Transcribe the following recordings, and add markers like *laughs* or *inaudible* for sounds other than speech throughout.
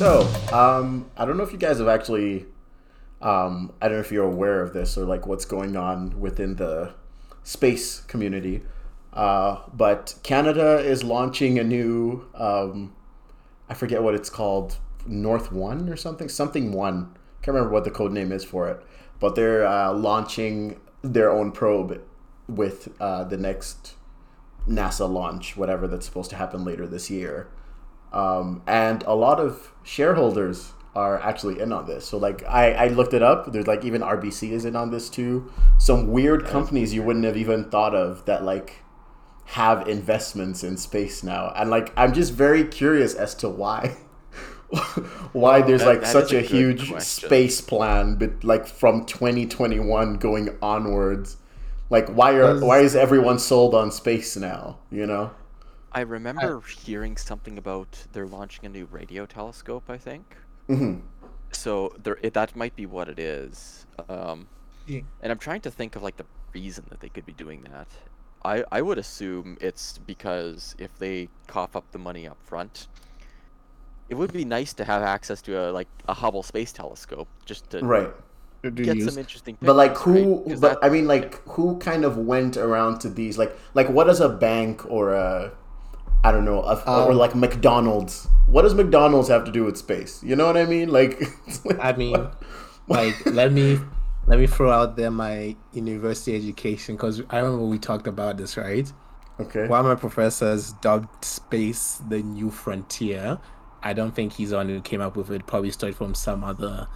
So, um, I don't know if you guys have actually, um, I don't know if you're aware of this or like what's going on within the space community, uh, but Canada is launching a new, um, I forget what it's called, North One or something, something One. Can't remember what the code name is for it, but they're uh, launching their own probe with uh, the next NASA launch, whatever that's supposed to happen later this year. Um, and a lot of shareholders are actually in on this. So like I, I looked it up. There's like even RBC is in on this too. Some weird companies you wouldn't have even thought of that like have investments in space now. And like I'm just very curious as to why *laughs* why there's that- like that such a a, huge question. space plan but like from 2021 going onwards. Like why are why is everyone sold on space now, you know? I remember hearing something about they're launching a new radio telescope. I think Mhm. so. There, it, that might be what it is. Um, Yeah. and I'm trying to think of like the reason that they could be doing that. I I would assume it's because if they cough up the money up front, it would be nice to have access to a like a Hubble Space Telescope just to Right. Do get some interesting. But like pictures, right? who? 'Cause But that- I mean, like who kind of went around to these? Like, like what does a bank or a, I don't know, a, or Um, like McDonald's? What does McDonald's have to do with space? You know what I mean? Like, like, *laughs* I mean, what? like let me let me throw out there my university education because I remember we talked about this, right? okay, One of my professors dubbed space the new frontier. I don't think he's the one who came up with it. Probably started from some other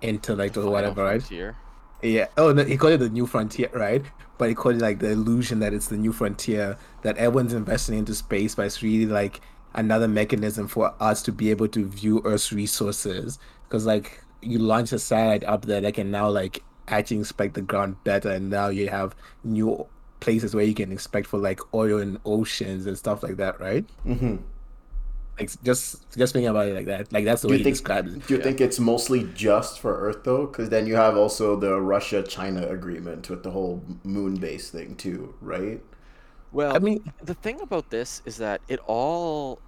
intellect or Final whatever, right? Frontier. Yeah. Oh no, he called it the new frontier, right? But he called it like the illusion that it's the new frontier that everyone's investing into space, but it's really like another mechanism for us to be able to view Earth's resources. Because like you launch a satellite up there that can now like actually inspect the ground better, and now you have new places where you can inspect for like oil and oceans and stuff like that, right? hmm Like just just thinking about it like that, like that's the Do way you he think? described it. Do you Yeah. think it's mostly just for Earth though? Because then you have also the Russia-China agreement with the whole moon base thing too, right? Well, I mean, the thing about this is that it all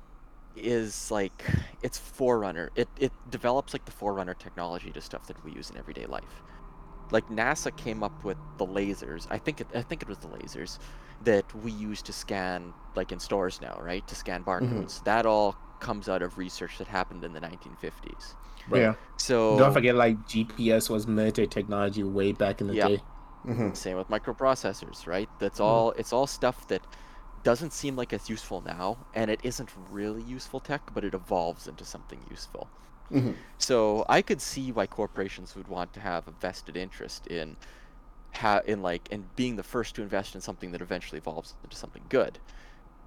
is like it's forerunner it it develops like the forerunner technology to stuff that we use in everyday life like nasa came up with the lasers i think it i think it was the lasers that we use to scan like in stores now right to scan barcodes that all comes out of research that happened in the 1950s Right. yeah. so Don't forget, like GPS was military technology way back in the Yeah. day. hmm Same with microprocessors, right? That's Mm. all. It's all stuff that doesn't seem like it's useful now, and it isn't really useful tech, but it evolves into something useful. hmm So I could see why corporations would want to have a vested interest in, ha- in like, in being the first to invest in something that eventually evolves into something good.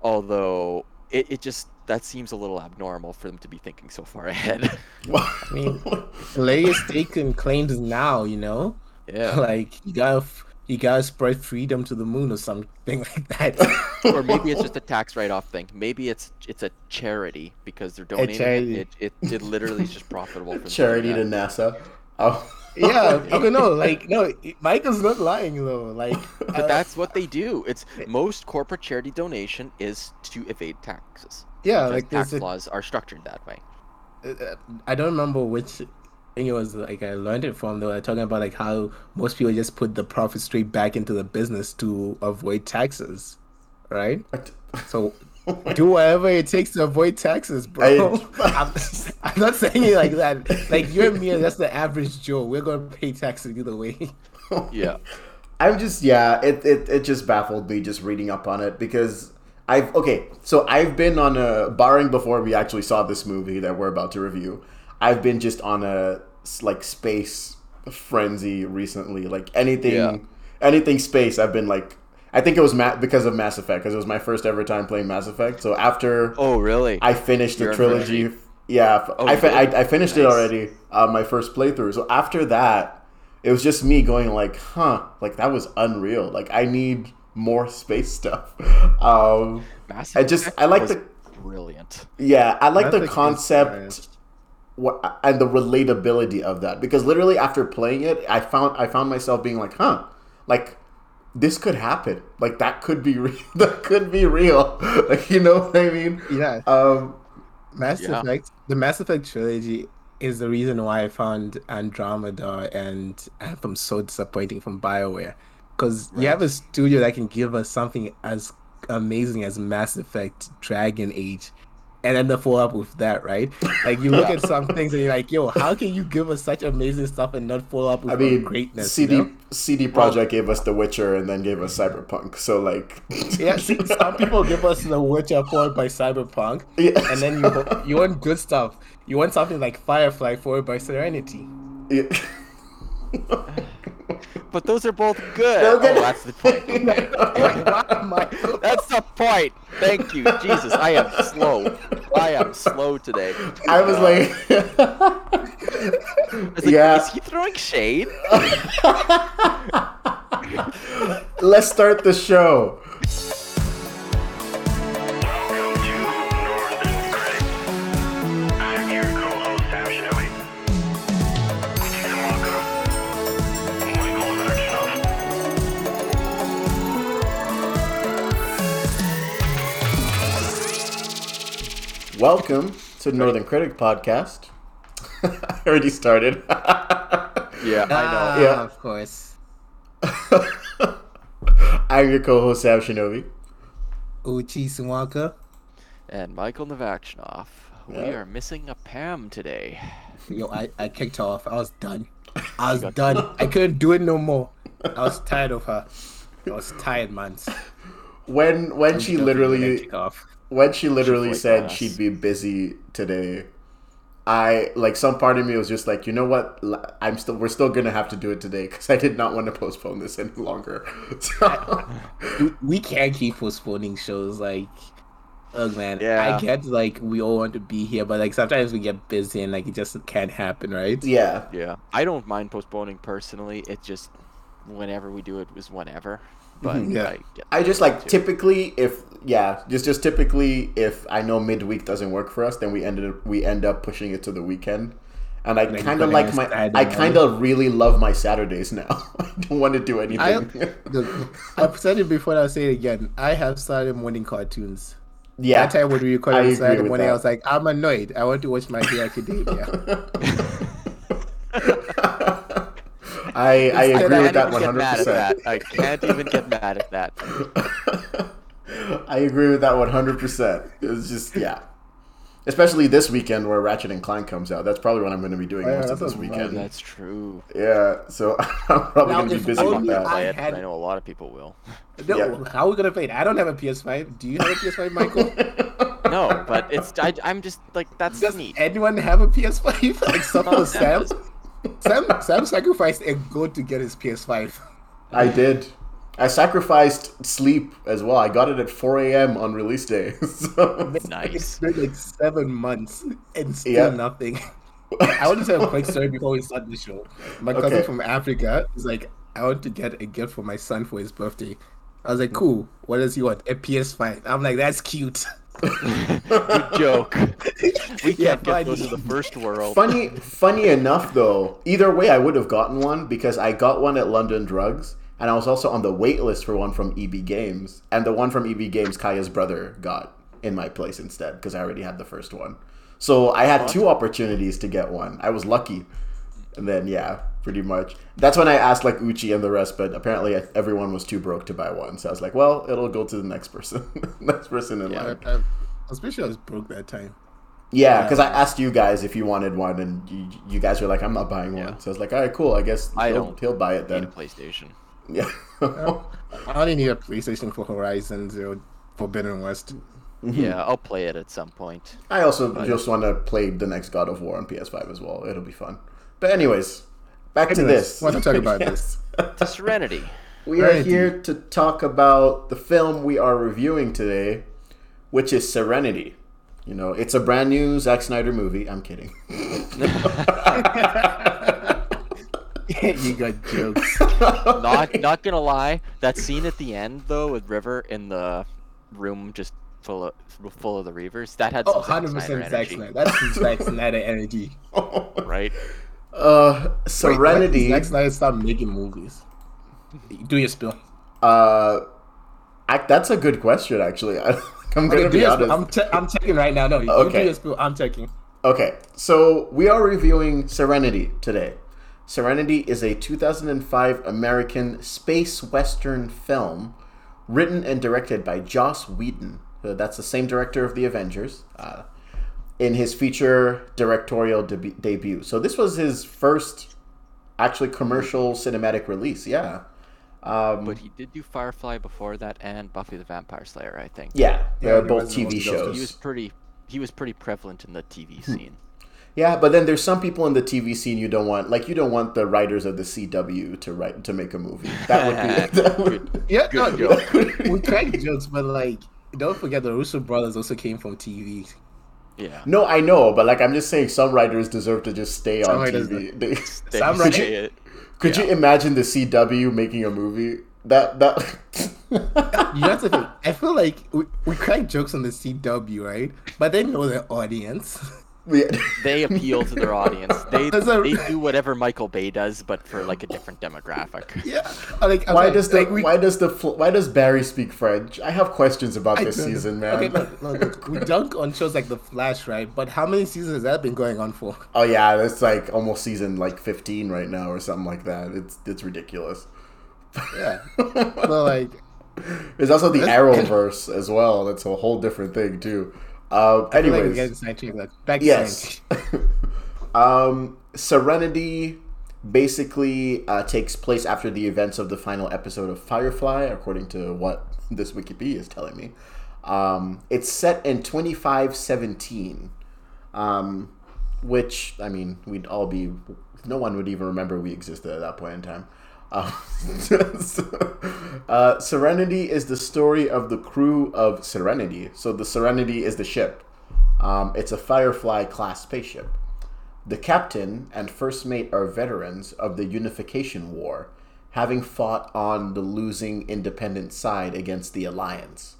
Although it, it just that seems a little abnormal for them to be thinking so far *laughs* ahead. I mean, *laughs* latest taken claims now, you know, yeah. *laughs* like you gotta f- you gotta spread freedom to the moon or something like that. or maybe it's just a tax write-off thing. Maybe it's it's a charity because they're donating charity. it. It, it. it literally is just profitable for them. Charity to. NASA. Oh. yeah, *laughs* okay, no, like no, Michael's not lying though. Like, But uh, that's what they do. It's most corporate charity donation is to evade taxes. yeah, like tax a, laws are structured that way. uh, I don't remember which thing it was like I learned it from. They were talking about like how most people just put the profit straight back into the business to avoid taxes, right? So *laughs* do whatever it takes to avoid taxes, bro. *laughs* I'm, I'm not saying it like that. Like you and me, that's the average Joe. We're gonna pay taxes either way. *laughs* Yeah. I'm just yeah, it, it it just baffled me just reading up on it because I've okay, so I've been on a barring before we actually saw this movie that we're about to review. I've been just on a like space frenzy recently. Like anything Yeah. anything space, I've been like I think it was ma- because of Mass Effect because it was my first ever time playing Mass Effect. So after Oh really? I finished the You're a trilogy. virgin. Yeah, Oh, I, fi- I, I finished it already. Uh, my first playthrough. So after that, it was just me going like, "Huh, like that was unreal. Like I need more space stuff." *laughs* Um, Mass I just- I like the- brilliant. yeah, I like Mass the concept what, and the relatability of that because literally after playing it, I found I found myself being like, "Huh, like." This could happen. Like that could be real. *laughs* that could be real. *laughs* Like you know what I mean? Yeah. Um, Mass Yeah. Effect, the Mass Effect trilogy is the reason why I found Andromeda and Anthem so disappointing from BioWare. Because you have a studio that can give us something as amazing as Mass Effect Dragon Age. And then the follow up with that, right? Like you look at some things and you're like, "Yo, how can you give us such amazing stuff and not follow up with I mean, greatness?" CD you know? CD Projekt gave us The Witcher and then gave us Cyberpunk. So like, *laughs* Yeah, see, some people give us The Witcher followed by Cyberpunk, Yeah. and then you you want good stuff. You want something like Firefly followed by Serenity. *laughs* Yeah. But those are both good. They're. Oh, that's the point. Okay. Wow, my- That's the point. Thank you, Jesus. I am slow. I am slow today. I was Uh, like, I was like, yeah. Is he throwing shade? *laughs* let's start the show. Welcome to Northern Critic Podcast. *laughs* I already started. *laughs* Yeah, I Ah, Yeah. of course. *laughs* I'm your co-host Sam Shinobi. Uchi Suwaka. And Michael Novachnov. We are missing a Pam today. Yo, I, I kicked her off. I was done. I was done. I couldn't do it no more. I was tired of her. I was tired, man. When when she literally kick off. When she literally flicked said ass. she'd be busy today, I like some part of me was just like, you know what? L- I'm still we're still gonna have to do it today because I did not want to postpone this any longer. *laughs* So, We- We can't keep postponing shows. Like, oh man, Yeah. I get like we all want to be here, but like sometimes we get busy and like it just can't happen, right? yeah, Yeah. I don't mind postponing personally. It just whenever we do it was whenever. But mm-hmm. Yeah. I get I just like too. typically if yeah, just just typically if I know midweek doesn't work for us, then we ended up, we end up pushing it to the weekend. And I kind of like my I kind of really love my Saturdays now. *laughs* I don't want to do I, anything. *laughs* the, I've said it before. I'll say it again. I have started morning cartoons. yeah. That time when we I recorded agree on Saturday morning, that. I was like, I'm annoyed. I want to watch My Hero *laughs* Academia. I I agree with that even one get hundred mad at percent. that. I can't even get mad at that. *laughs* I agree with that one hundred percent. It's just yeah. Especially this weekend where Ratchet and Clank comes out. That's probably what I'm going to be doing Oh, yeah, most of this a weekend. That's true. Yeah, so *laughs* I'm probably going to be busy I'm with only not gonna that. I it, had- I know a lot of people will. *laughs* No, Yeah. how are we gonna play it? I don't have a PS5. Do you have a PS5, Michael? No, but it's I, I'm just like that's Does neat. anyone have a PS5 except No, for Sam Sam? Sam Sam sacrificed a goat to get his PS5. I did. I sacrificed sleep as well. I got it at 4 a.m. on release day. *laughs* So, It's Nice. been like seven months and still Yeah. nothing. I want to tell a quick story before we start the show. My cousin Okay. from Africa is like, I want to get a gift for my son for his birthday. I was like, cool. What does he want? A PS5. I'm like, that's cute. Good joke. We can't get those in the first world. funny, funny enough though, either way, I would have gotten one because I got one at London Drugs, and I was also on the wait list for one from EB Games, and the one from EB Games, Kaya's brother got in my place instead because I already had the first one. So I had two opportunities to get one. I was lucky, and then yeah, pretty much. That's when I asked like Uchi and the rest, but apparently everyone was too broke to buy one. So I was like, well, it'll go to the next person, *laughs* next person in Yeah. line. I, I, especially I was broke that time. Yeah, because I asked you guys if you wanted one, and you, you guys were like, "I'm not buying one." Yeah. So I was like, "All right, cool. I guess I he'll, don't he'll buy it Need a then." PlayStation. Yeah. I only need a PlayStation for Horizon Zero Forbidden West. Mm-hmm. Yeah, I'll play it at some point. I also just want to play the next God of War on PS5 as well. It'll be fun. But anyways, back to Anyways, this. want to talk about Yes. *laughs* To Serenity. We are Serenity. here to talk about the film we are reviewing today, which is Serenity. You know, it's a brand new Zack Snyder movie. I'm kidding. *laughs* *laughs* you got jokes. Not not gonna lie, that scene at the end though with River in the room just full of full of the Reavers, that had some Oh, 100% Snyder Zack energy, Snyder. That's some Zack Snyder energy. right? Uh, Serenity. when did Zack Snyder making movies. Do your spill. Uh, I, that's a good question, actually. I, *laughs* I'm gonna do be honest. I'm, che- I'm checking right now. No, you Okay. do your spiel. I'm checking. Okay, so we are reviewing Serenity today. Serenity is a 2005 American space western film written and directed by Joss Whedon. Uh, that's the same director of The Avengers. Uh, in his feature directorial deb- debut. So this was his first actually commercial cinematic release. Yeah. Um, But he did do Firefly before that and Buffy the Vampire Slayer, I think. yeah, they're Yeah, both TV shows. He was pretty. He was pretty prevalent in the TV Hmm. scene. Yeah, but then there's some people in the TV scene you don't want, like you don't want the writers of the CW to write to make a movie. *laughs* That would be. *laughs* That would, *laughs* Yeah, Good no, joke. we crack jokes, but like, don't forget the Russo brothers also came from TV. Yeah. no, I know, but like I'm just saying, some writers deserve to just stay Some on TV. They- They Sam say Raimi- it. could you imagine the CW making a movie? That that. You have to think. I feel like we, we crack jokes on the CW, right? But they know their audience. *laughs* Yeah. *laughs* They appeal to their audience. They *laughs* a- they do whatever Michael Bay does, but for like a different demographic. *laughs* yeah. Like, I'm Why like- does the like, we- why does the why does Barry speak French? I have questions about I this don't season, man. Okay, look, look, look, we dunk on shows like The Flash, right? But how many seasons has that been going on for? Oh yeah, it's like almost season like 15 right now or something like that. It's it's ridiculous. Yeah. so like, There's also the Arrowverse as well. That's a whole different thing too. Uh, I feel like we're anyways. Like, back yes. *laughs* um, Serenity basically uh, takes place after the events of the final episode of Firefly, according to what this Wikipedia is telling me. Um, it's set in 2517, um, which I mean, we'd all be. No one would even remember we existed at that point in time. *laughs* Uh, Serenity is the story of the crew of Serenity. So the Serenity is the ship. Um, it's a Firefly class spaceship. The captain and first mate are veterans of the Unification War, having fought on the losing independent side against the Alliance.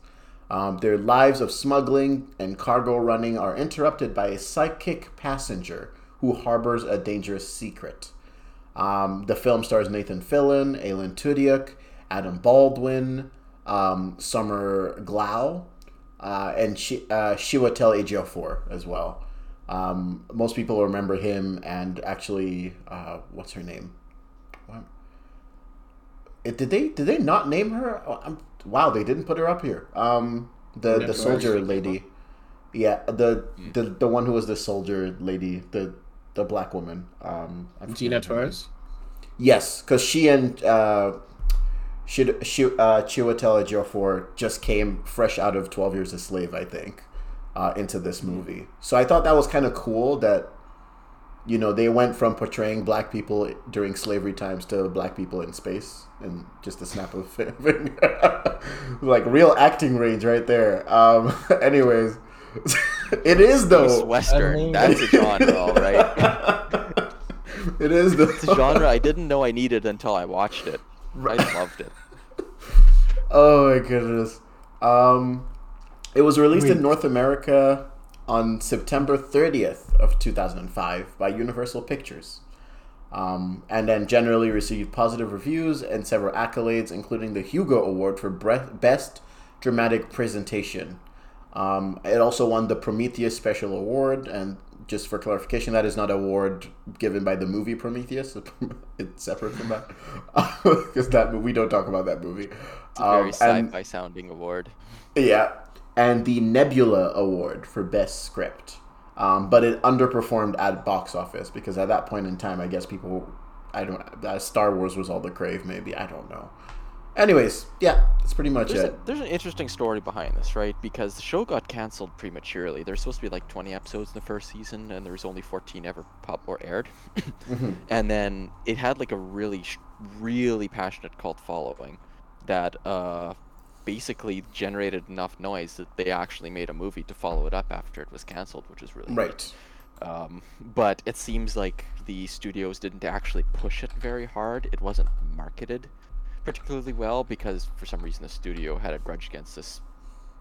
Um, their lives of smuggling and cargo running are interrupted by a psychic passenger who harbors a dangerous secret. Um, the film stars Nathan Fillion, Alan Tudyk, Adam Baldwin, um, Summer Glau, uh, and Shi- uh, Chiwetel Ejiofor as well. Um, most people remember him and actually, uh, what's her name? What? It, did they did they not name her? Oh, wow, they didn't put her up here. Um, the the soldier lady, yeah, the the the one who was the soldier lady, the the black woman. Um, Gina. Torres. Yes, because she and uh, she, she, uh, Chiwetel Ejiofor just came fresh out of Twelve Years a Slave, I think, uh, into this movie. So I thought that was kind of cool that you know they went from portraying black people during slavery times to black people in space in just a snap of a finger. *laughs* like real acting range right there. Um, *laughs* anyways, *laughs* *laughs* it is Space though. Western. I mean- That's a genre, all right. *laughs* it is the It's a genre I didn't know I needed until I watched it. I loved it. *laughs* Oh my goodness. Um, it was released in North America on September 30th of 2005 by Universal Pictures. Um, and then generally received positive reviews and several accolades, including the Hugo Award for bre- Best Dramatic Presentation. Um, it also won the Prometheus Special Award, and just for clarification, that is not an award given by the movie Prometheus. *laughs* It's separate from that, *laughs* because that we don't talk about that movie. It's a very Um, sci-fi sounding award. yeah, and the Nebula Award for Best Script. Um, but it underperformed at box office because at that point in time, I guess people, I don't, uh, Star Wars was all the crave. Maybe I don't know. Anyways, yeah, that's pretty much There's, it. a, there's an interesting story behind this, right? Because the show got canceled prematurely. There's supposed to be like 20 episodes in the first season, and there was only 14 ever pop or aired. *laughs* Mm-hmm. and then it had like a really, really passionate cult following that uh, basically generated enough noise that they actually made a movie to follow it up after it was canceled, which is really. Right. Um, but it seems like the studios didn't actually push it very hard. It wasn't marketed particularly well because for some reason the studio had a grudge against this.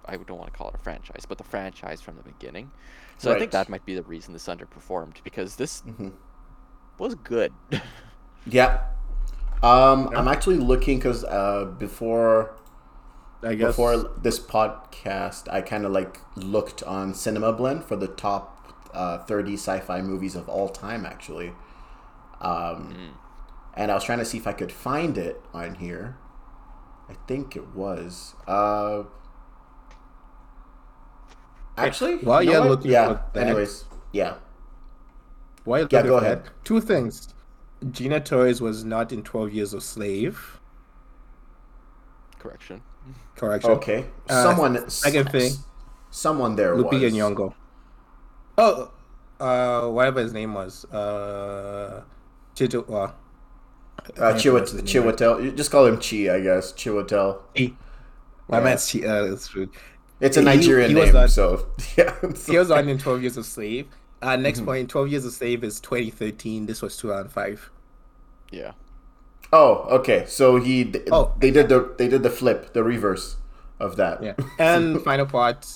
I don't want to call it a franchise, but the franchise from the beginning. So I think that might be the reason this underperformed because this Mm-hmm. was good. *laughs* Yeah. Um, I'm actually looking because uh, before I guess. before this podcast, I kind of like looked on Cinema Blend for the top uh, 30 sci-fi movies of all time, actually. Um, Mm. And I was trying to see if I could find it on here. I think it was. Uh, actually, While you know you're looking yeah. for Anyways, yeah. Why Yeah, go for ahead. Two things. Gina Torres was not in Twelve Years of Slave. Correction. Correction. Okay. Uh, someone. second thing. Someone there Lupita was. Nyong'o. Oh, uh, whatever his name was. Uh, Chito. Uh, Uh, I Chiwat- forgot his name. Chiwetel. You Just call him Chi, I guess. Chiwetel. Chi. My Yeah. man's Chi. Uh, that's rude. It's a He- Nigerian he was name, on- so *laughs* yeah. He was on in Twelve Years of Slave. Uh, next Mm-hmm. Twelve Years of Slave is 2013. This was 2005. Yeah. Oh, okay. So he. th- Oh. they did the they did the flip, the reverse of that. Yeah. *laughs* And final part.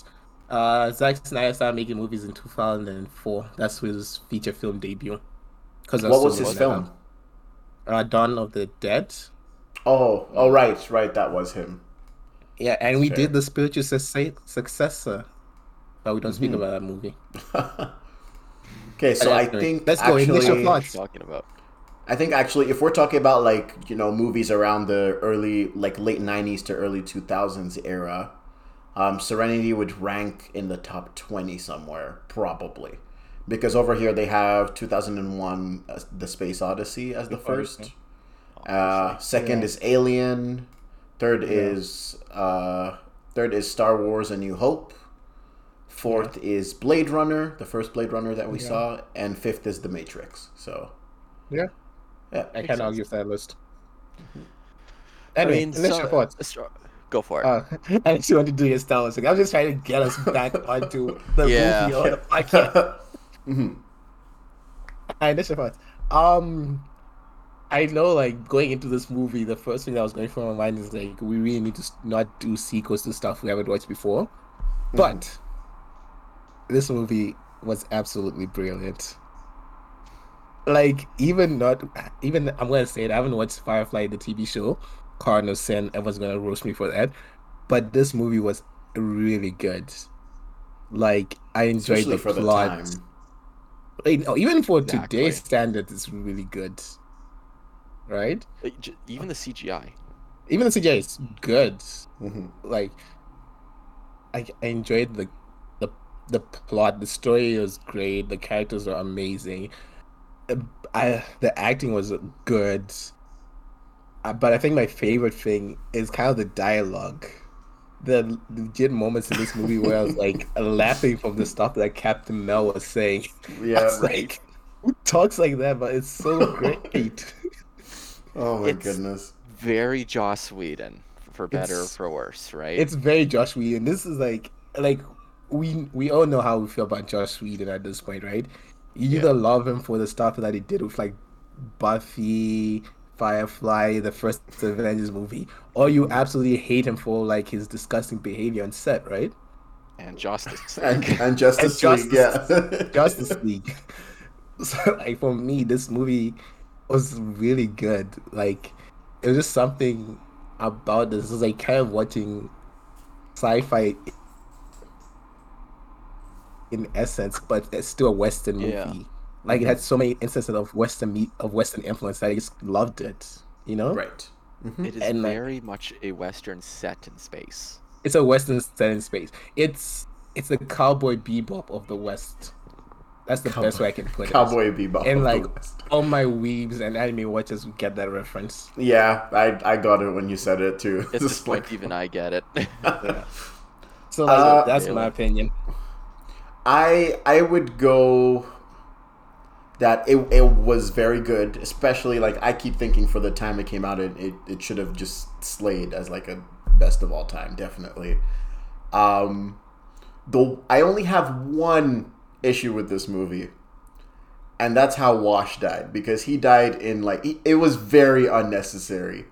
Uh, Zack Snyder started making movies in 2004. That's his feature film debut. Because what was his film? Uh, Dawn of the Dead. Oh, oh, right, right. That was him. Yeah, and we Fair. did the spiritual succe- successor, but we don't speak Mm-hmm. about that movie. *laughs* Okay, so I Anyway, think let's go. Initial actually, thoughts. Talking about. I think actually, if we're talking about like you know movies around the early like late '90s to early 2000s era, um, Serenity would rank in the top 20 somewhere probably, because over here they have 2001: uh, The Space Odyssey as the first. Uh, second Yeah. is Alien. Third is uh, third is Star Wars: A New Hope. Fourth is Blade Runner, the first Blade Runner that we Yeah. saw, and fifth is The Matrix. So Yeah, yeah, I can't argue with that list. I Anyway, mean, initial so- thoughts. Stro- Go for it. Uh, *laughs* I just want to do your Star Wars. thing. I was just trying to get us back *laughs* onto the Yeah. movie or the podcast. I initial thoughts. Um, I know, like going into this movie, the first thing that was going through my mind is like, we really need to not do sequels to stuff we haven't watched before. But this movie was absolutely brilliant. Like, even not, even I'm gonna say it. I haven't watched Firefly, the TV show. Cardinal Sin. Everyone's gonna roast me for that, but this movie was really good. Like, I enjoyed especially the for the plot. time. Like, no, even for Exactly. today's standards, it's really good. Right? Even the CGI. Even the CGI is good. Mhm. Like, I, I enjoyed the, the the plot. The story was great. The characters are amazing. Uh, I the acting was good. Uh, But I think my favorite thing is kind of the dialogue. The legit moments in this movie where I was like *laughs* laughing from the stuff that Captain Mal was saying. Yeah, was right. like, who talks like that? But it's so great. *laughs* Oh my It's- goodness. Very Joss Whedon, for better or for worse, right? it's very Josh Whedon. This is like like we we all know how we feel about Josh Whedon at this point, right? You Yeah. either love him for the stuff that he did with like Buffy, Firefly, the first Avengers movie, or you absolutely hate him for like his disgusting behavior on set, right? and Justice And, and Justice And League, yeah. Justice League. *laughs* So like for me, this movie was really good. Like it was just something about this. It was like kind of watching sci-fi in essence, but it's still a Western movie. Yeah. Like it had so many instances of Western meat of Western influence that I just loved it. You know, right. It is and, like- very much a Western set in space. it's a Western set in space. It's it's the cowboy bebop of the West. That's the best way I can put it. Cowboy Bebop. And of the like West. all my weebs and anime watchers would get that reference. Yeah, I I got it when you said it too. *laughs* It's this Just point, like- even I get it. *laughs* So like, Uh, that's my opinion. I I would go that it, it was very good, especially like I keep thinking for the time it came out, it, it, it should have just slayed as like a best of all time, definitely. Um, the I only have one issue with this movie, and that's how Wash died because he died in like he, it was very unnecessary.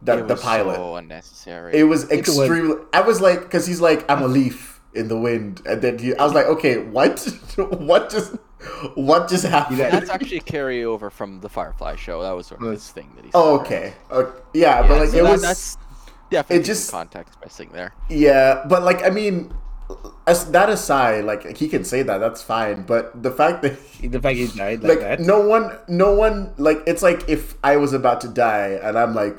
The, it the pilot. so unnecessary. It was was- extremely. I was like, because he's like, I'm a leaf in the wind, and then he, I was like, okay, what? *laughs* what just, *laughs* what just happened? That's actually a carryover from the Firefly show. That was sort of Was- his thing that he. oh, said. okay. okay. Yeah, Yeah, but like so it that- was. that's definitely just- some context missing there. Yeah, but like I mean, as that aside, like he can say that that's fine. But the fact that *laughs* The fact he died like, like that. no one, no one like it's like if I was about to die and I'm like,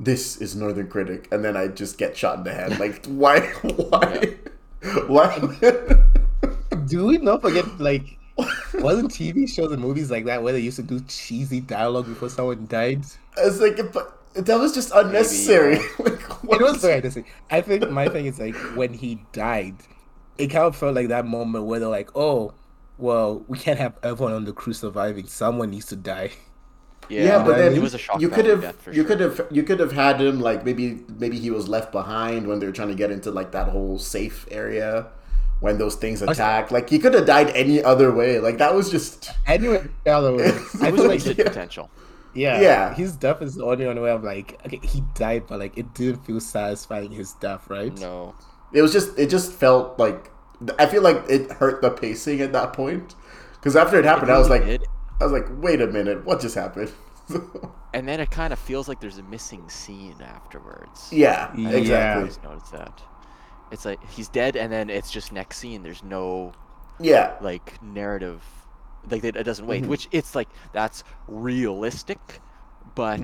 this is Northern Critic, and then I just get shot in the head. Like *laughs* why, why, why? Do we not forget like wasn't TV shows and movies like that where they used to do cheesy dialogue before someone died? It's like, but that was just unnecessary. *laughs* like, what It was very interesting. I think my thing is like when he died, it kind of felt like that moment where they're like, "Oh, well, we can't have everyone on the crew surviving. Someone needs to die." Yeah, Yeah, but then it was a shock you could have you sure. could have you could have had him like maybe maybe he was left behind when they were trying to get into like that whole safe area when those things attacked. Like he could have died any other way. Like that was just Anyway, the other way, I was like wasted Yeah. potential. yeah, Yeah. his death is the only one where I'm like, okay, he died, but like it didn't feel satisfying his death, right? No. it was just it just felt like I feel like it hurt the pacing at that point because after it happened I was like did. I was like wait a minute what just happened. *laughs* And then it kind of feels like there's a missing scene afterwards. yeah, I Yeah. exactly. just noticed that. It's like he's dead, and then it's just next scene. There's no Yeah, like narrative, like it, it doesn't Mm-hmm. wait. Which it's like that's realistic, but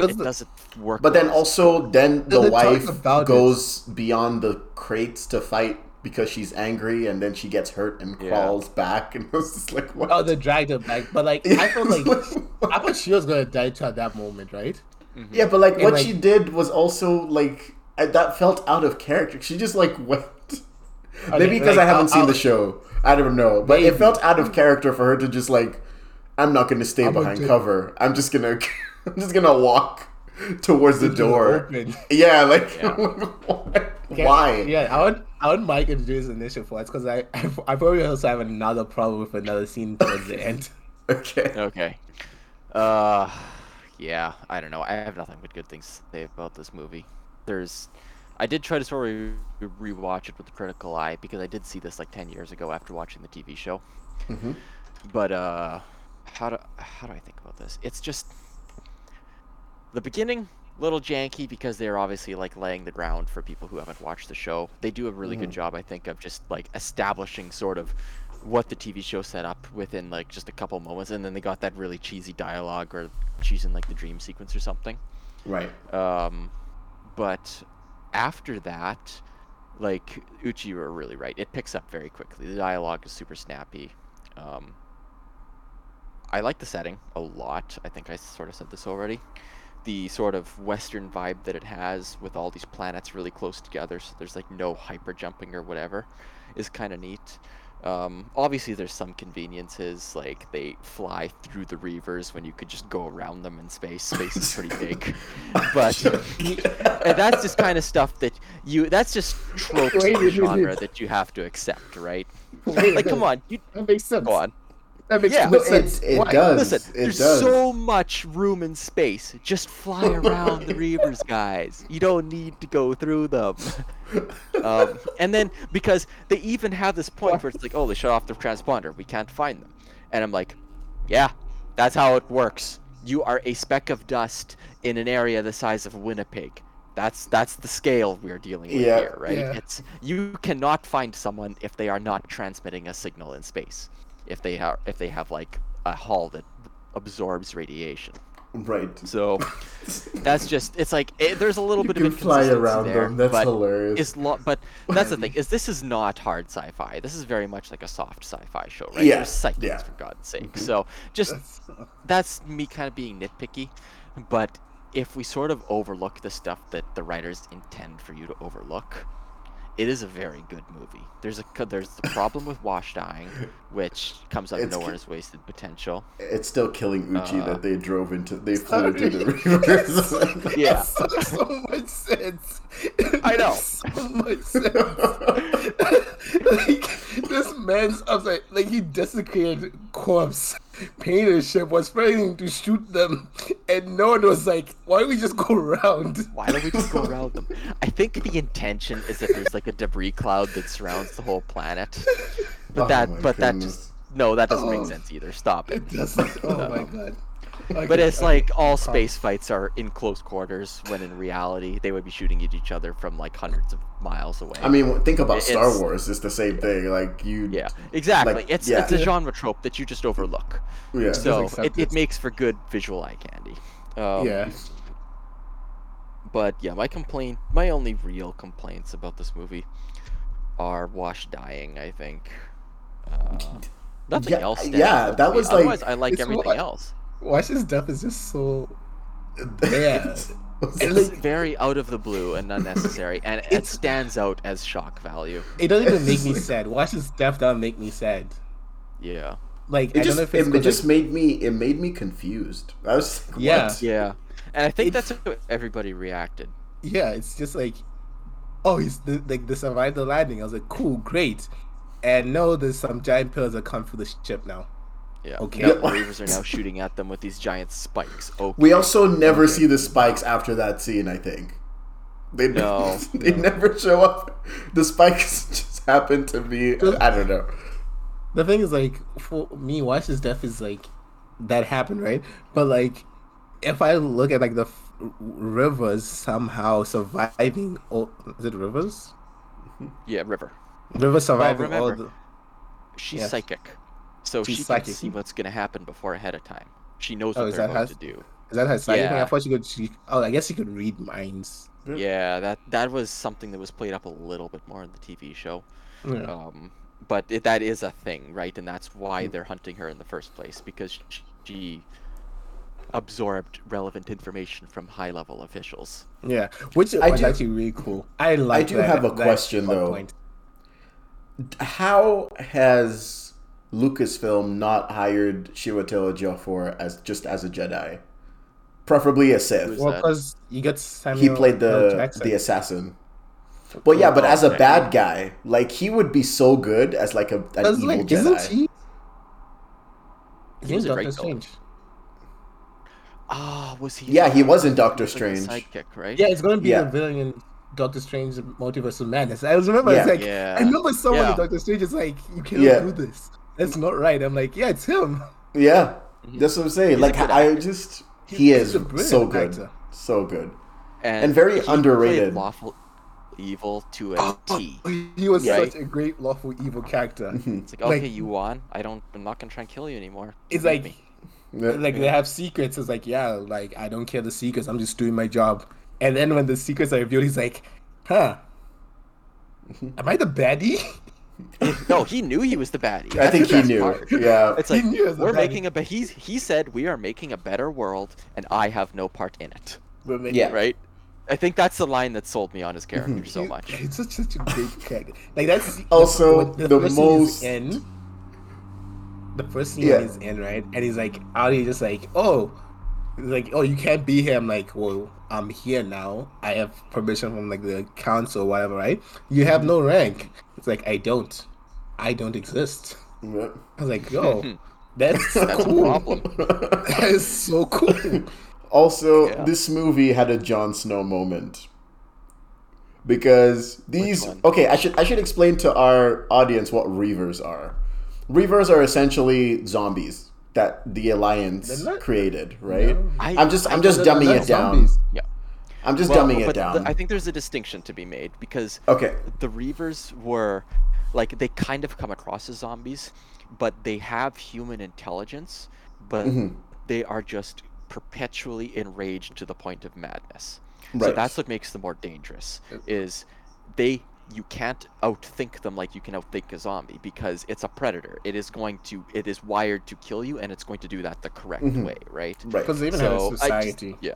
Because it the- doesn't work. But then also, then the wife about it. goes beyond the crates to fight because she's angry, and then she gets hurt and Yeah. crawls back, *laughs* and it was just like, what? Oh, they dragged her back, but like I felt like I thought she was gonna die too at that moment, right? yeah, but like And, what like- she did was also like I- that felt out of character. She just like *laughs* went. Maybe because like, I haven't I'll- seen I'll- the show, I don't know. But it felt out of character for her to just like, I'm not going to stay I'm gonna behind do- cover. I'm just gonna, *laughs* I'm just gonna walk towards the Into the door. open. *laughs* Yeah, like Yeah. why? Okay. Yeah, I would, I want Mike to do his initial thoughts because I, I I probably also have another problem with another scene towards the end. Okay. Okay. Uh, yeah. I don't know. I have nothing but good things to say about this movie. There's, I did try to sort of re- rewatch it with a critical eye because I did see this like ten years ago after watching the TV show. Mhm. But uh, how do how do I think about this? It's just the beginning little janky because they're obviously like laying the ground for people who haven't watched the show. They do a really good job, I think, of just like establishing sort of what the TV show set up within like just a couple moments, and then they got that really cheesy dialogue or she's in like the dream sequence or something. Right. Um, but after that, like Uchi, you were really right. It picks up very quickly. The dialogue is super snappy. Um, I like the setting a lot. I think I sort of said this already. The sort of Western vibe that it has with all these planets really close together, so there's like no hyper jumping or whatever, is kind of neat. Um, obviously, there's some conveniences, like they fly through the reavers when you could just go around them in space. Space is pretty *laughs* big, but and that's just kind of stuff that you that's just tropes of the genre that you have to accept right? Wait, like come on you That makes sense. go on That makes Yeah. No, much it, sense. it does. listen it there's does. so much room in space just fly *laughs* around the reavers guys you don't need to go through them um, and then because they even have this point where it's like oh they shut off the transponder we can't find them and i'm like yeah that's how it works you are a speck of dust in an area the size of winnipeg that's that's the scale we're dealing with Yeah. here right Yeah. it's you cannot find someone if they are not transmitting a signal in space if they have if they have like a hull that absorbs radiation right. so *laughs* that's just it's like it, there's a little You bit of can fly around there, them. That's but hilarious. It's lo- but that's the thing *laughs* is this is not hard sci-fi. This is very much like a soft sci-fi show, right? Yeah, There's psychics yeah. for God's sake. Mm-hmm. So just That's- *laughs* that's me kind of being nitpicky, but if we sort of overlook the stuff that the writers intend for you to overlook, it is a very good movie. There's a there's the problem with wash dying, which comes out of It's nowhere ki- as wasted potential. It's still killing Uchi Uh, that they drove into. They flew into the Sorry. reavers. *laughs* Yeah. That so much sense. It I know. makes So much sense. *laughs* like this man's upside, like he desecrated corpse, painted a ship, was planning to shoot them, and no one was like, "Why don't we just go around?" Why don't we just go around them? I think the intention is that there's like a debris cloud that surrounds the whole planet. But Oh that my but that just no, that doesn't Oh. make sense either. Stop it. It doesn't. *laughs* Oh my god. But it's okay. like all space fights are in close quarters, when in reality they would be shooting at each other from like hundreds of miles away. I mean, think about It- Star Wars. It's the same thing. Like you. yeah, exactly. like, it's yeah. it's a genre trope that you just overlook. Yeah. So it, it it. makes for good visual eye candy. Um, yeah. But yeah, my complaint, my only real complaints about this movie are Wash dying. I think. Uh, nothing Yeah, else. stands yeah, out that to me. was, like- Otherwise, I like everything what- else. Wash's death is just so yeah. *laughs* *laughs* It's like- very out of the blue and unnecessary, and *laughs* it stands out as shock value. It doesn't even make me sad. Wash's death doesn't make me sad. Yeah. Like It I just don't know if it, it's just made me it made me confused. I was like, Yeah. what? Yeah. And I think It's- that's how everybody reacted. yeah, it's just like oh he's the, like they survived the landing. I was like cool, great. And no, there's some giant pillars that come through the ship now. Yeah. Okay. Now Yeah. the Reavers are now shooting at them with these giant spikes. Okay. We also never see the spikes after that scene. I think they No. *laughs* they never show up. The spikes *laughs* just happen to be. I don't know. The thing is like for me, Wash's death is like that happened, right? But like if I look at like the f- rivers somehow surviving, all, is it rivers? Yeah, River. Rivers surviving all remember, the. She's Yes. psychic. So She's she psychic. can see what's going to happen before ahead of time. She knows Oh, what is they're that about to do. Is that her psychic thing? I Yeah. thought she could. She, oh, I guess she could read minds. Yeah, that that was something that was played up a little bit more in the TV show. Yeah. Um, but it, that is a thing, right? And that's Mm. why they're hunting her in the first place because she absorbed relevant information from high-level officials. Yeah, which I was do- actually really cool. I like. I do that- have a that question, though. point. How has Lucasfilm not hired Chiwetel Ejiofor as just as a Jedi, preferably a Sith? Well, because you got Samuel. he played the the assassin. Well, yeah, but as a bad guy, like he would be so good as like a an Because, evil like, Jedi. isn't he? He He's was in Doctor Right Strange. Ah, was he? Yeah, he was in Doctor was like Strange. sidekick, right? Yeah, it's gonna be Yeah. the villain in Doctor Strange: Multiverse of Madness. I was remember, Yeah. it's like Yeah. I remember someone Yeah. in Doctor Strange is like, "You cannot Yeah. do this. That's not right." I'm like, "Yeah, it's him." Yeah, mm-hmm. that's what I'm saying. He's like I just he He's is so good, actor. so good. and, and very he underrated. Lawful evil to a oh, T. Oh, he was Right. such a great lawful evil character. Mm-hmm. It's like, Like- okay, you won. I don't. I'm not gonna try and kill you anymore. It's Believe like, me. like they have secrets. It's like, yeah, like I don't care the secrets. I'm just doing my job. And then when the secrets are revealed, he's like, "Huh? *laughs* Am I the baddie?" *laughs* no, he knew he was the baddie. I think he knew. part. Yeah, It's He like knew it was the we're baddie. making a. But he's he said we are making a better world, and I have no part in it. We're making- Yeah. Right. I think that's the line that sold me on his *laughs* character so He- much. It's such, such a big character. Like that's Also, when the first most- he's in. The first scene Yeah. he's in, right? And he's like, Ali just like, oh, he's like, oh, you can't be here. I'm like, well, I'm here now. I have permission from like the council or whatever, right? You have no rank. It's like I don't. I don't exist. Yeah. I was like, yo, *laughs* that's That's a cool. problem. *laughs* that is so cool. Also, Yeah. this movie had a Jon Snow moment because these. Okay, I should I should explain to our audience what Reavers are. Reavers are essentially zombies that the Alliance not- created, right? No. I- I'm just I I'm just They're dumbing not it down. Yeah. I'm just Well, dumbing it down. the- I think there's a distinction to be made because okay. the Reavers were like they kind of come across as zombies, but they have human intelligence, but Mhm. they are just perpetually enraged to the point of madness. Right. So that's what makes them more dangerous. Is they you can't outthink them like you can outthink a zombie because it's a predator. It is going to it is wired to kill you and it's going to do that the correct Mhm. way, right? Right. Because they even So have a I just- society. yeah.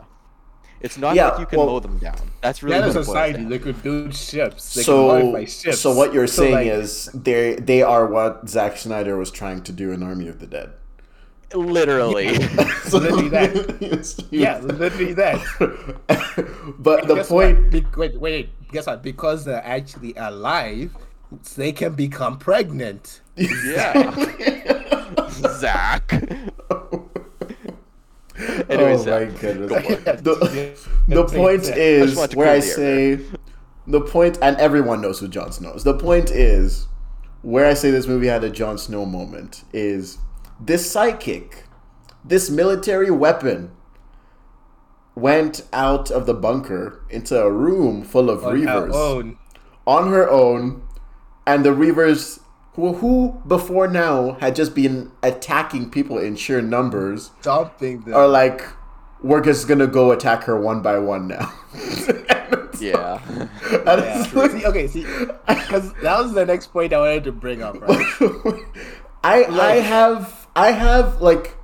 It's not Yeah, like you can well- mow them down. That's really They had a what it boils society. They could build ships. They so, could modify ships. so what you're So, saying like, is they they are what Zack Snyder was trying to do in Army of the Dead. Literally. So *laughs* *laughs* Literally that. *laughs* Yes, Yeah, literally that. but the point, what? Be- wait, wait. Guess what? Because they're actually alive, they can become pregnant. yeah. *laughs* Zack. *laughs* oh Anyways, my Zack, goodness. go. *laughs* The, the point I is wanted to where I clear the say the point, and everyone knows who Jon Snow is. The point is where I say this movie had a Jon Snow moment is this psychic, this military weapon went out of the bunker into a room full of On reavers own. on her own, and the reavers who, who before now had just been attacking people in sheer numbers Stomping them. are like, we're just gonna go attack her one by one now. *laughs* Yeah. Yeah. like- *laughs* see, okay, see, because that was the next point I wanted to bring up, right? *laughs* I I have I have like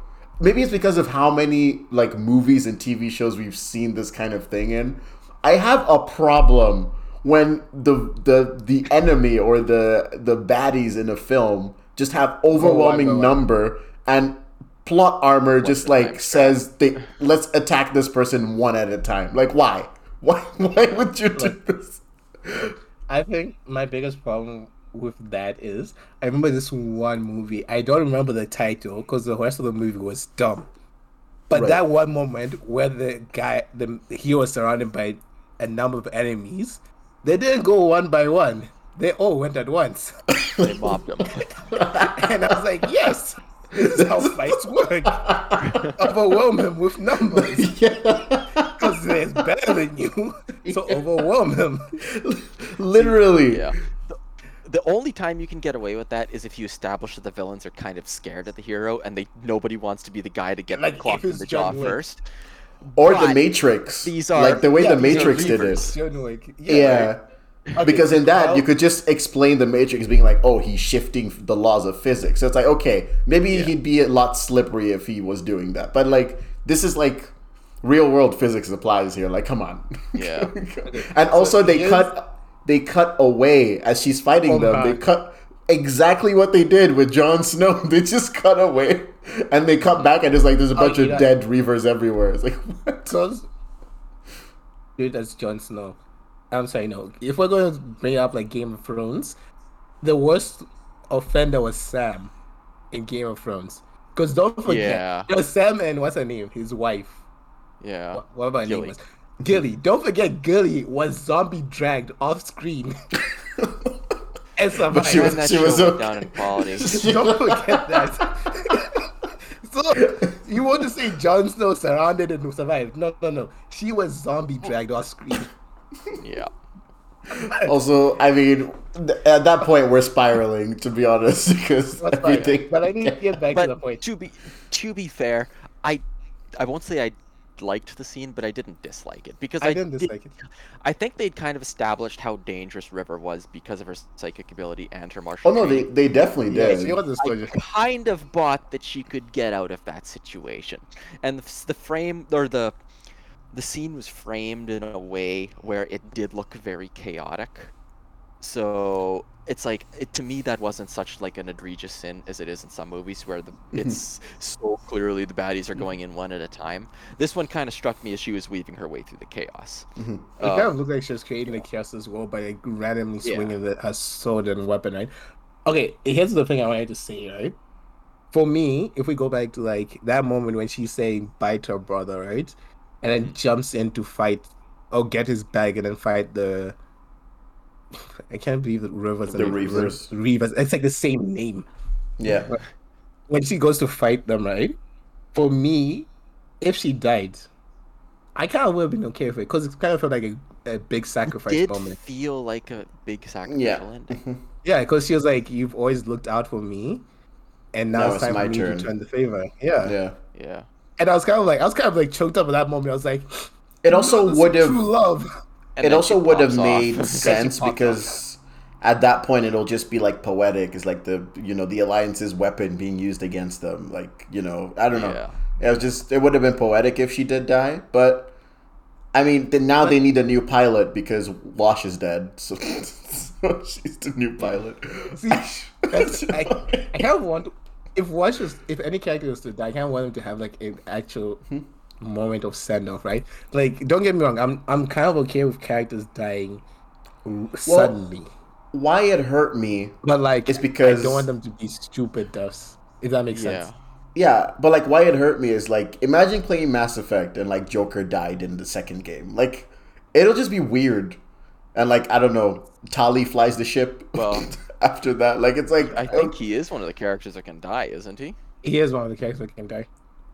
maybe it's because of how many like movies and TV shows we've seen this kind of thing in. I have a problem when the the the enemy or the the baddies in a film just have oh, overwhelming one. number and plot armor just like time says they let's attack this person one at a time. Like why? *laughs* Why why would you do this? I think my biggest problem with that is I remember this one movie. I don't remember the title because the rest of the movie was dumb. But Right. that one moment where the guy, the he was surrounded by a number of enemies, they didn't go one by one. They all went at once, *laughs* they mobbed him. *laughs* and I was like, "Yes, this is how fights work. *laughs* Overwhelm him with numbers yeah. because they're better than you. So overwhelm him." Literally. Yeah. The, the only time you can get away with that is if you establish that the villains are kind of scared of the hero and they nobody wants to be the guy to get Like, clocked if in the jaw Wick. first. Or the Matrix. these are- like the way Yeah, the Matrix did reavers. it. John Wick. Yeah. right. Okay, Because in that, well- you could just explain the Matrix being like, oh, he's shifting the laws of physics. So it's like, okay, maybe he'd be a lot slippery if he was doing that. But like, this is like real world physics applies here. Like, come on. Yeah. *laughs* and also, they cut they cut away as she's fighting Oh, them. They cut exactly what they did with Jon Snow. *laughs* They just cut away, and they cut back, and it's like there's a oh, bunch of yeah. dead Reavers everywhere. It's like, *laughs* what? Because, dude, that's Jon Snow. I'm sorry, no. If we're going to bring up like Game of Thrones, the worst offender was Sam in Game of Thrones. Because don't forget, Yeah. it was Sam and what's her name? His wife. Yeah. What- Whatever her name was. Gilly. Don't forget, Gilly was zombie dragged off screen. *laughs* and survived. she was- And that she was went okay. down in quality. *laughs* Don't forget that. *laughs* so you want to say Jon Snow surrounded and survived? No, no, no. She was zombie dragged off screen. yeah. Also, I mean, th- at that point, we're spiraling, to be honest, because everything. But I need to get back to the point. to be to be fair, I I won't say I liked the scene, but I didn't dislike it because I, I didn't did- dislike it. I think they'd kind of established how dangerous River was because of her psychic ability and her martial. Oh no, they training. they definitely Yeah, did. she was a I kind of bought that she could get out of that situation, and the, the frame or the the scene was framed in a way where it did look very chaotic. So it's like it, to me that wasn't such like an egregious sin as it is in some movies where the mm-hmm. it's so clearly the baddies are mm-hmm. going in one at a time. This one kind of struck me as she was weaving her way through the chaos. Mm-hmm. It Um, kind of looked like she was creating the chaos as well by like randomly Yeah. swinging the, her sword and weapon, right? Okay, here's the thing I wanted to say, right? For me, if we go back to like that moment when she's saying bye to her brother, right? And then jumps in to fight or get his bag and then fight the I can't believe the Rivers The and Reavers. Reavers. It's like the same name. yeah, when she goes to fight them, right? For me, if she died, I kind of would have been okay with it because it kind of felt like a, a big sacrifice did moment. feel like a big sacrifice yeah. *laughs* Yeah, because she was like, "You've always looked out for me, and now, Now it's it's time my for me to return the favor." Yeah. yeah. Yeah. and I was kind of like, I was kind of like choked up at that moment. I was like, It also would have. true love." And It also would have made *laughs* sense pops off. because at that point it'll just be like poetic. It's like the you know the alliance's weapon being used against them. Like you know I don't know. Yeah. It was just it would have been poetic if she did die, but I mean then now they need a new pilot because Wash is dead, so, *laughs* so she's the new pilot. See, that's, I, I kind of want if Wash was if any character was to die, I kind of want him to have like an actual hmm? Moment of send off, right? Like, don't get me wrong, I'm I'm kind of okay with characters dying r- suddenly, Why it hurt me but like it's because- I don't want them to be stupid deaths. If that makes Yeah. sense. Yeah, but like why it hurt me is like imagine playing Mass Effect and like Joker died in the second game. Like it'll just be weird. And like I don't know, Tali flies the ship Well- *laughs* after that. Like it's like I think oh. he is one of the characters that can die, isn't he? He is one of the characters that can die.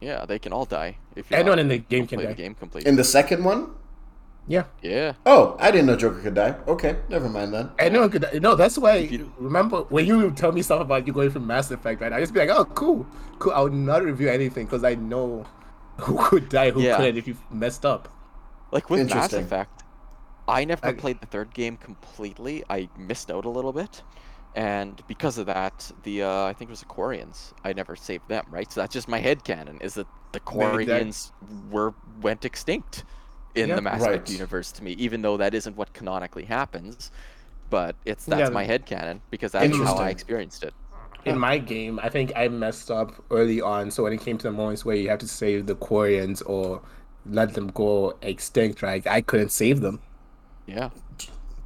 Yeah, they can all die if you Anyone in the game can play die. the game completely. In the second one? Yeah. yeah. Oh, I didn't know Joker could die. Okay, never mind then. Anyone could. No, that's why. you- Remember when you tell me stuff about you going from Mass Effect, right? I just be like, oh, cool, cool. I would not review anything because I know *laughs* who could die, who Yeah. couldn't if you messed up. Like with Mass Effect, I never I- played the third game completely. I missed out a little bit, and because of that, the uh, I think it was the Quarians. I never saved them. Right, so that's just my head canon is that the that- Quarians were went extinct in Yeah. the Mass Effect Right. universe to me, even though that isn't what canonically happens. But it's that's Yeah. my head canon because that's how I experienced it. In my game, I think I messed up early on. So when it came to the moments where you have to save the Quarians or let them go extinct, right? I couldn't save them. Yeah,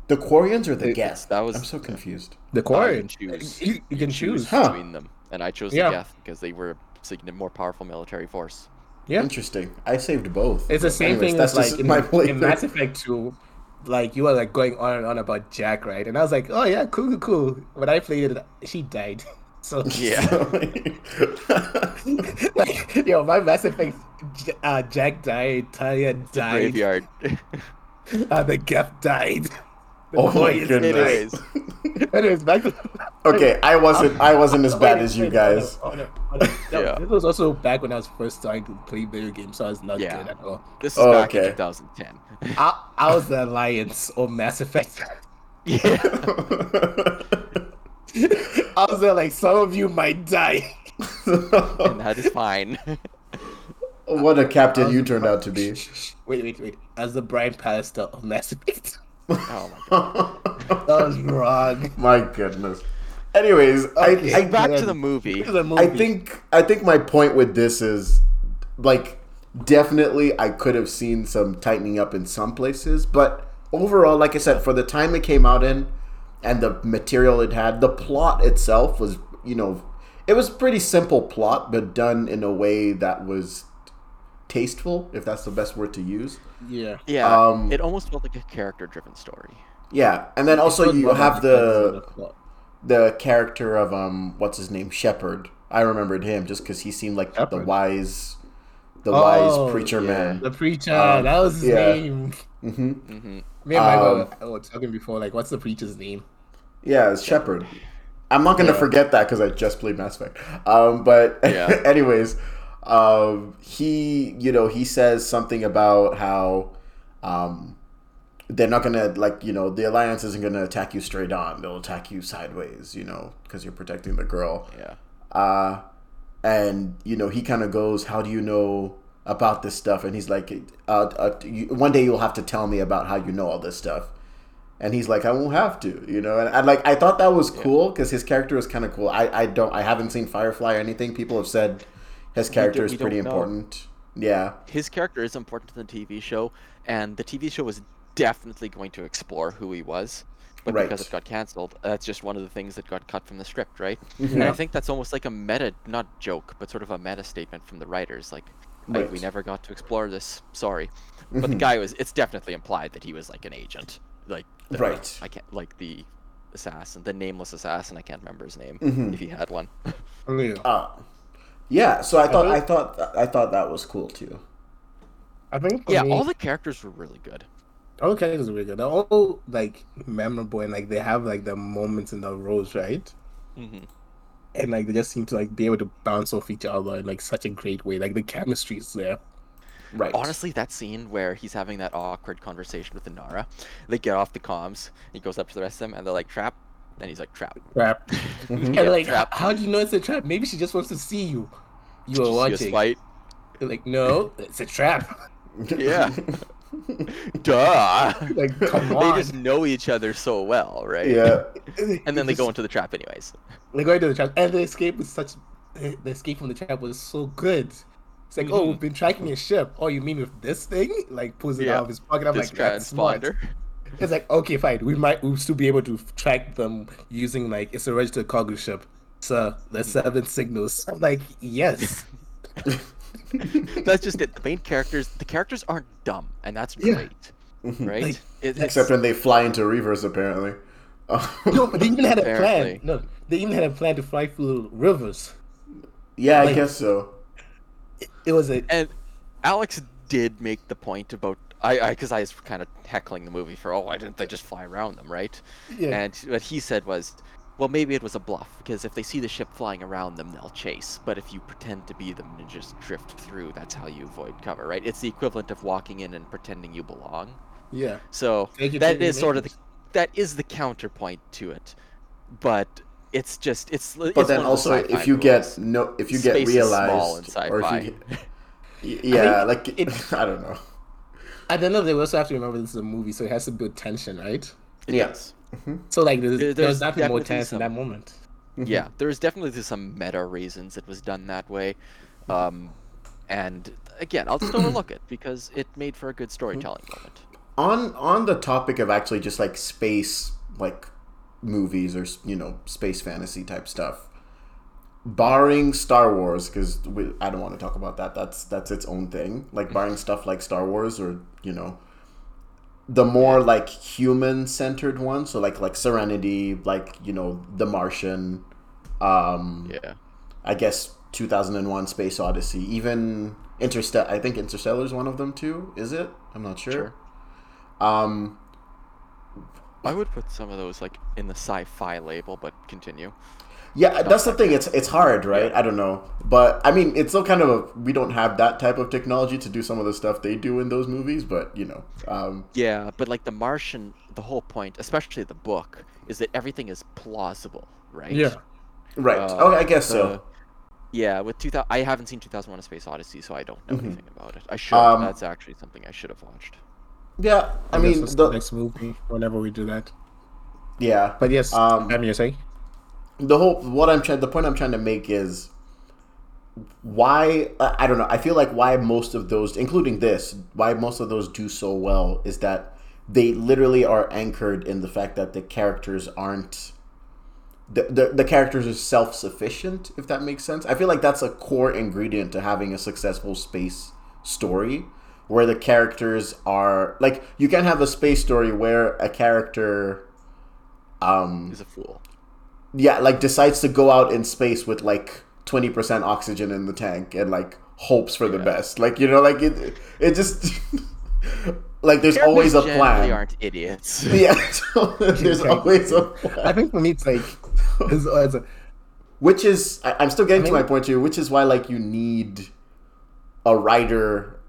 The Quarians or the It- Geth? that was- I'm so confused. The Uh, you Quarians, you, you can choose. Huh. between them, and I chose Yeah. the Geth because they were a signi- more powerful military force. Yeah, Interesting. I saved both. it's the But same anyways, thing that's as like in, my in playthrough. Mass Effect 2. Like you were like going on and on about Jack, right? And I was like, oh yeah, cool, cool, cool. When I played it, she died. *laughs* So *laughs* Yeah. *laughs* like, yo, my Mass Effect, uh, Jack died, Talia died, Graveyard. uh, the Geth died. The Oh my goodness. Anyways. *laughs* Anyways, back to *laughs* okay, I wasn't. I wasn't as bad as you guys. hold on, hold on. No, Yeah. This was also back when I was first starting to play video games, so I was not Yeah. good at all. this is Oh, back okay. in 2010. I, I was the Alliance or Mass Effect. yeah. *laughs* I was there like, some of you might die. and that is fine. what a captain you turned out to be. Wait, wait, wait. As the Brian Pallister of Mass Effect. Oh my god. *laughs* That was wrong. My goodness. Anyways, Okay. I, I Back to the movie. This is a movie. I think I think my point with this is like definitely I could have seen some tightening up in some places, but overall, like I said, for the time it came out in and the material it had, the plot itself was, you know, it was pretty simple plot, but done in a way that was tasteful, if that's the best word to use. Yeah. Yeah, Um, it almost felt like a character-driven story. Yeah, and then also you have the the character of um what's his name Shepherd. I remembered him just because he seemed like the wise, the Oh, wise preacher yeah. man. The preacher. Um, that was his yeah. name. hmm hmm Me and Michael Um, were talking before, like, what's the preacher's name? Yeah, it's Shepherd. I'm not gonna Yeah. forget that because I just played Mass Effect. Um, but Yeah. *laughs* anyways, um, he you know he says something about how um, they're not gonna like you know the alliance isn't gonna attack you straight on. They'll attack you sideways. You know because you're protecting the girl. Yeah. uh, and you know he kind of goes, "How do you know about this stuff?" And he's like, uh, uh, you, "One day you'll have to tell me about how you know all this stuff." And he's like, "I won't have to," you know. And I like, I thought that was cool because his character was kind of cool. I, I don't, I haven't seen Firefly or anything. People have said his character do- is pretty don't know. important. Yeah, His character is important to the TV show, and the TV show was definitely going to explore who he was. But Right. because it got canceled, that's just one of the things that got cut from the script, right? Mm-hmm. And I think that's almost like a meta, not joke, but sort of a meta statement from the writers. Like, like we Right. Mm-hmm. never got to explore this. Sorry, but the guy was. It's definitely implied that he was like an agent, like the- Right. I can't like the assassin, the nameless assassin. I can't remember his name Mhm. if he had one. Yeah. uh, yeah. So I thought, I think- thought, I thought that was cool too. I think yeah, me, all the characters were really good. all the characters are really good. They're all like memorable and like they have like the moments in the roles, right? Mm-hmm. And like they just seem to like be able to bounce off each other in like such a great way. Like the chemistry is there. Right. Honestly, that scene where he's having that awkward conversation with Inara, they get off the comms. He goes up to the rest of them, and they're like, "Trap," and he's like, "Trap." Trap. *laughs* Mhm. And Yeah, like, trap. how do you know it's a trap? Maybe she just wants to see you. You Did are you see us watching. fight? You're like, no, it's a trap. Yeah. *laughs* Duh. Like, come on. they just know each other so well, right? yeah. *laughs* And then they It's go into the trap anyways. They go into the trap, and the escape was such. The escape from the trap was so good. It's like, oh, Mhm. we've been tracking your ship. Oh, you mean with this thing? Like, pulls it Yeah. out of his pocket. I'm This like, that's smart. Transponder. It's like, okay, fine. We might we'll still be able to track them using like it's a registered cargo ship. So the seven signals. I'm like, yes. That's just it. The main characters, the characters aren't dumb, and that's Yeah. Mm-hmm. right? Like, It- Except when they fly into Reavers, apparently. *laughs* no, but they even had a plan. No, they even had a plan to fly through Reavers. yeah, I guess so. it, it was a And Alex did make the point about I because I, was kind of heckling the movie for oh why didn't they just fly around them right? yeah. And what he said was, well maybe it was a bluff because if they see the ship flying around them they'll chase. But if you pretend to be them and just drift through, that's how you avoid cover, right? It's the equivalent of walking in and pretending you belong. yeah. So that is your that chicken is sort of the, that is the counterpoint to it, but it's just it's. But then also, if you get no, if you get Space is small realized, or if you *laughs* get, Y- yeah, think like it- *laughs* I don't know. At the end of the day, we also have to remember this is a movie, so it has to build tension, right? Yes. Mm-hmm. So like, there's, There- there's there's nothing more definitely tense in that moment. Mm-hmm. yeah, there's definitely some meta reasons it was done that way, um, and again, I'll just *clears throat* overlook it because it made for a good storytelling mm-hmm. moment. on on the topic of actually just like space like movies or you know space fantasy type stuff barring star wars because i don't want to talk about that that's that's its own thing like barring *laughs* stuff like star wars or you know the more like human centered ones so like like serenity like you know the martian um Yeah, i guess 2001 space odyssey even interstellar i think interstellar is one of them too is it i'm not sure. Sure. um I would put some of those like in the sci-fi label, but continue. Yeah, that's the thing. It's it's hard, right? I don't know, but I mean, it's still kind of a we don't have that type of technology to do some of the stuff they do in those movies, but you know, um, Yeah, but like the Martian, the whole point, especially the book, is that everything is plausible, right? Yeah. Right? Uh, oh, I guess the- so. Yeah, with 2000, I haven't seen 2001: A Space Odyssey, so I don't know anything about it. I should. Mm-hmm. Um, That's actually something I should have watched. Yeah, I guess mean, the the, next movie whenever we do that. yeah, But yes, Um, um, you're saying? The whole what I'm trying the point I'm trying to make is why I don't know. I feel like why most of those, including this, why most of those do so well is that they literally are anchored in the fact that the characters aren't the, the, the characters are self-sufficient if that makes sense i feel like that's a core ingredient to having a successful space story where the characters are like you can have a space story where a character um He's a fool. Yeah, like decides to go out in space with like twenty percent oxygen in the tank and like hopes for the Yeah. best. Like you know, like it, it just *laughs* like there's always a plan. generally plan. aren't idiots. *laughs* Yeah, there's *laughs* Okay. always a I plan. think for me, it's like, it's, it's a, Which is, I, I'm still getting I to my point here. Which is why like you need a writer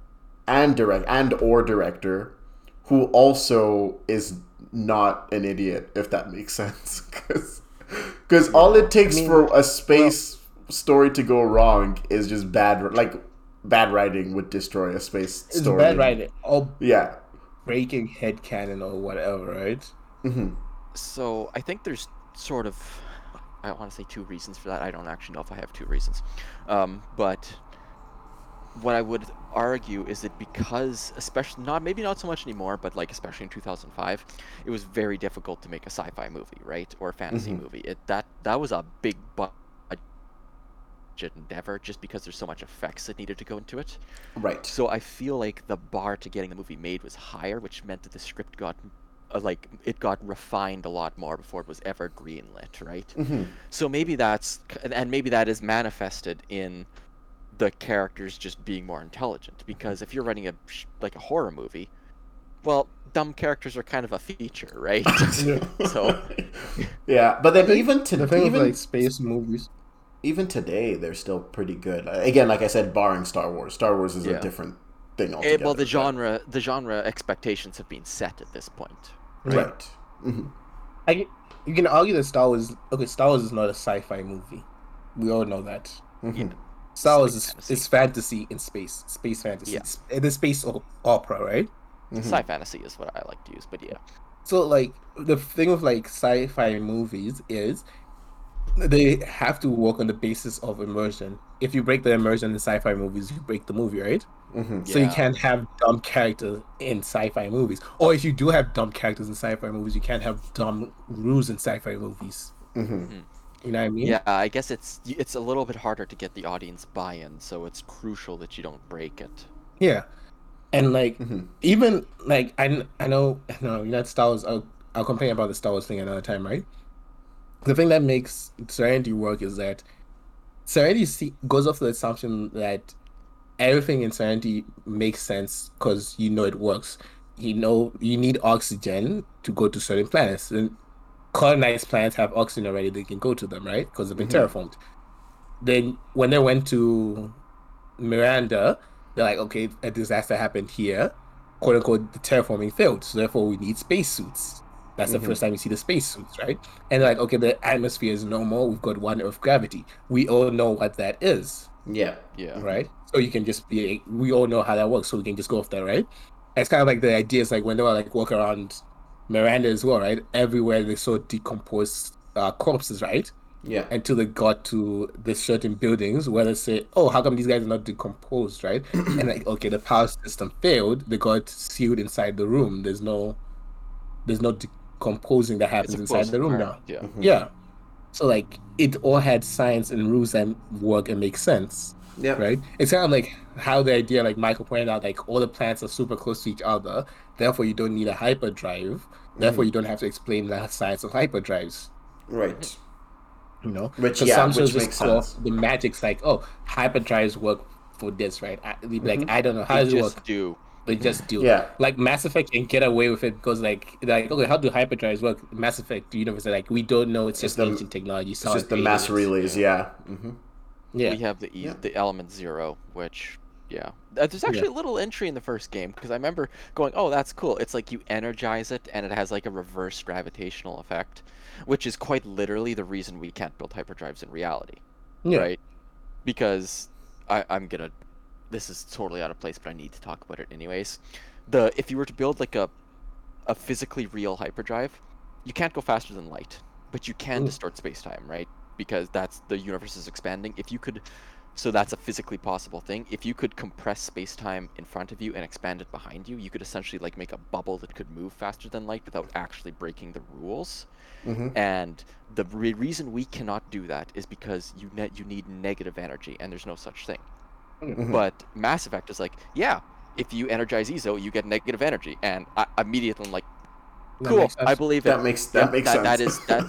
and direct and or director who also is not an idiot, if that makes sense. Because all it takes I mean, for a space story to go wrong is just bad, like bad writing would destroy a space it's story. bad writing or Yeah. breaking head canon or whatever, right? So I think there's sort of, I want to say two reasons for that. I don't actually know if I have two reasons, um, but what I would argue is that because, especially not maybe not so much anymore, but like especially in 2005, it was very difficult to make a sci-fi movie, right, or a fantasy movie. It that that was a big budget endeavor just because there's so much effects that needed to go into it. Right. So I feel like the bar to getting the movie made was higher, which meant that the script got uh, like it got refined a lot more before it was ever greenlit, right? So maybe that's and maybe that is manifested in the characters just being more intelligent because if you're running a like a horror movie, well, dumb characters are kind of a feature, right? *laughs* *laughs* so *laughs* yeah, but then even to The thing even with like space movies, even today they're still pretty good. Uh, Again, like I said, barring Star Wars. Star Wars is Yeah. a different thing eh, altogether. well, the but- genre the genre expectations have been set at this point. Right. Mhm. I you can argue that Star Wars. Okay, Star Wars is not a sci-fi movie. We all know that. Mhm. Star Wars Space is, fantasy. is fantasy in space, space fantasy. Yeah. It's, it is space opera, right? Mhm. Sci fantasy is what I like to use, but yeah. So like the thing with like sci-fi movies is they have to work on the basis of immersion. If you break the immersion in sci-fi movies, you break the movie, right? Mhm. So you can't have dumb characters in sci-fi movies. Or if you do have dumb characters in sci-fi movies, you can't have dumb rules in sci-fi movies. Mhm. You know what I mean? Yeah, I guess it's it's a little bit harder to get the audience buy-in, so it's crucial that you don't break it. Yeah. And like Mhm. even like I, I know I know you know Star Wars I'll, I'll complain about the Star Wars thing another time, right? The thing that makes Serenity work is that Serenity see, goes off the assumption that everything in Serenity makes sense because you know it works. You know you need oxygen to go to certain planets, and colonized planets have oxygen already. They can go to them, right? Because they've been mm-hmm. terraformed. Then when they went to Miranda, they're like, okay, a disaster happened here. Quote unquote, the terraforming failed, so therefore we need spacesuits. That's the mm-hmm. first time you see the spacesuits, right? And like, okay, the atmosphere is normal. We've got one Earth gravity. We all know what that is, Yeah. Yeah. right? So you can just be, we all know how that works, so we can just go off that, right? It's kind of like the idea is like when they were like walk around Miranda as well, right? Everywhere they saw decomposed uh, corpses, right? Yeah. until they got to the certain buildings where they say, "Oh, how come these guys are not decomposed?" Right? *clears throat* and like, okay, the power system failed. They got sealed inside the room. There's no, there's no decomposing that happens inside the room environment, now. Yeah. Yeah. So like, it all had science and rules and work and make sense, Yeah. right? It's kind of like how the idea, like Michael pointed out, like all the planets are super close to each other. Therefore, you don't need a hyperdrive. Therefore, you don't have to explain the science of hyperdrives Right. you know Which- 'Cause yeah, some which makes call sense. the magic's like oh hyperdrives work for this right I, they'd Mm-hmm. like i don't know how They does it just work do. they just do Yeah. like mass effect can get away with it because like like okay how do hyperdrives work mass effect the universe like we don't know it's just the- ancient technology It's just the mass relays. Yeah. hmm yeah We have the e- Yeah. the element zero, which yeah, Uh, there's actually a little entry in the first game because I remember going, oh, that's cool. It's like you energize it and it has like a reverse gravitational effect, which is quite literally the reason we can't build hyperdrives in reality, yeah right? Because I, I'm gonna. This is totally out of place, but I need to talk about it anyways. The if you were to build like a a physically real hyperdrive, you can't go faster than light, but you can Mm. distort space-time, right? Because that's the universe is expanding. If you could, so that's a physically possible thing. If you could compress space-time in front of you and expand it behind you, you could essentially like make a bubble that could move faster than light without actually breaking the rules. hmm And the re- reason we cannot do that is because you net you need negative energy, and there's no such thing. Mhm. But Mass Effect is like, yeah, if you energize eezo, you get negative energy, and I immediately I'm like, That cool, I sense. believe it. That makes that Yep, makes that, sense. That is that.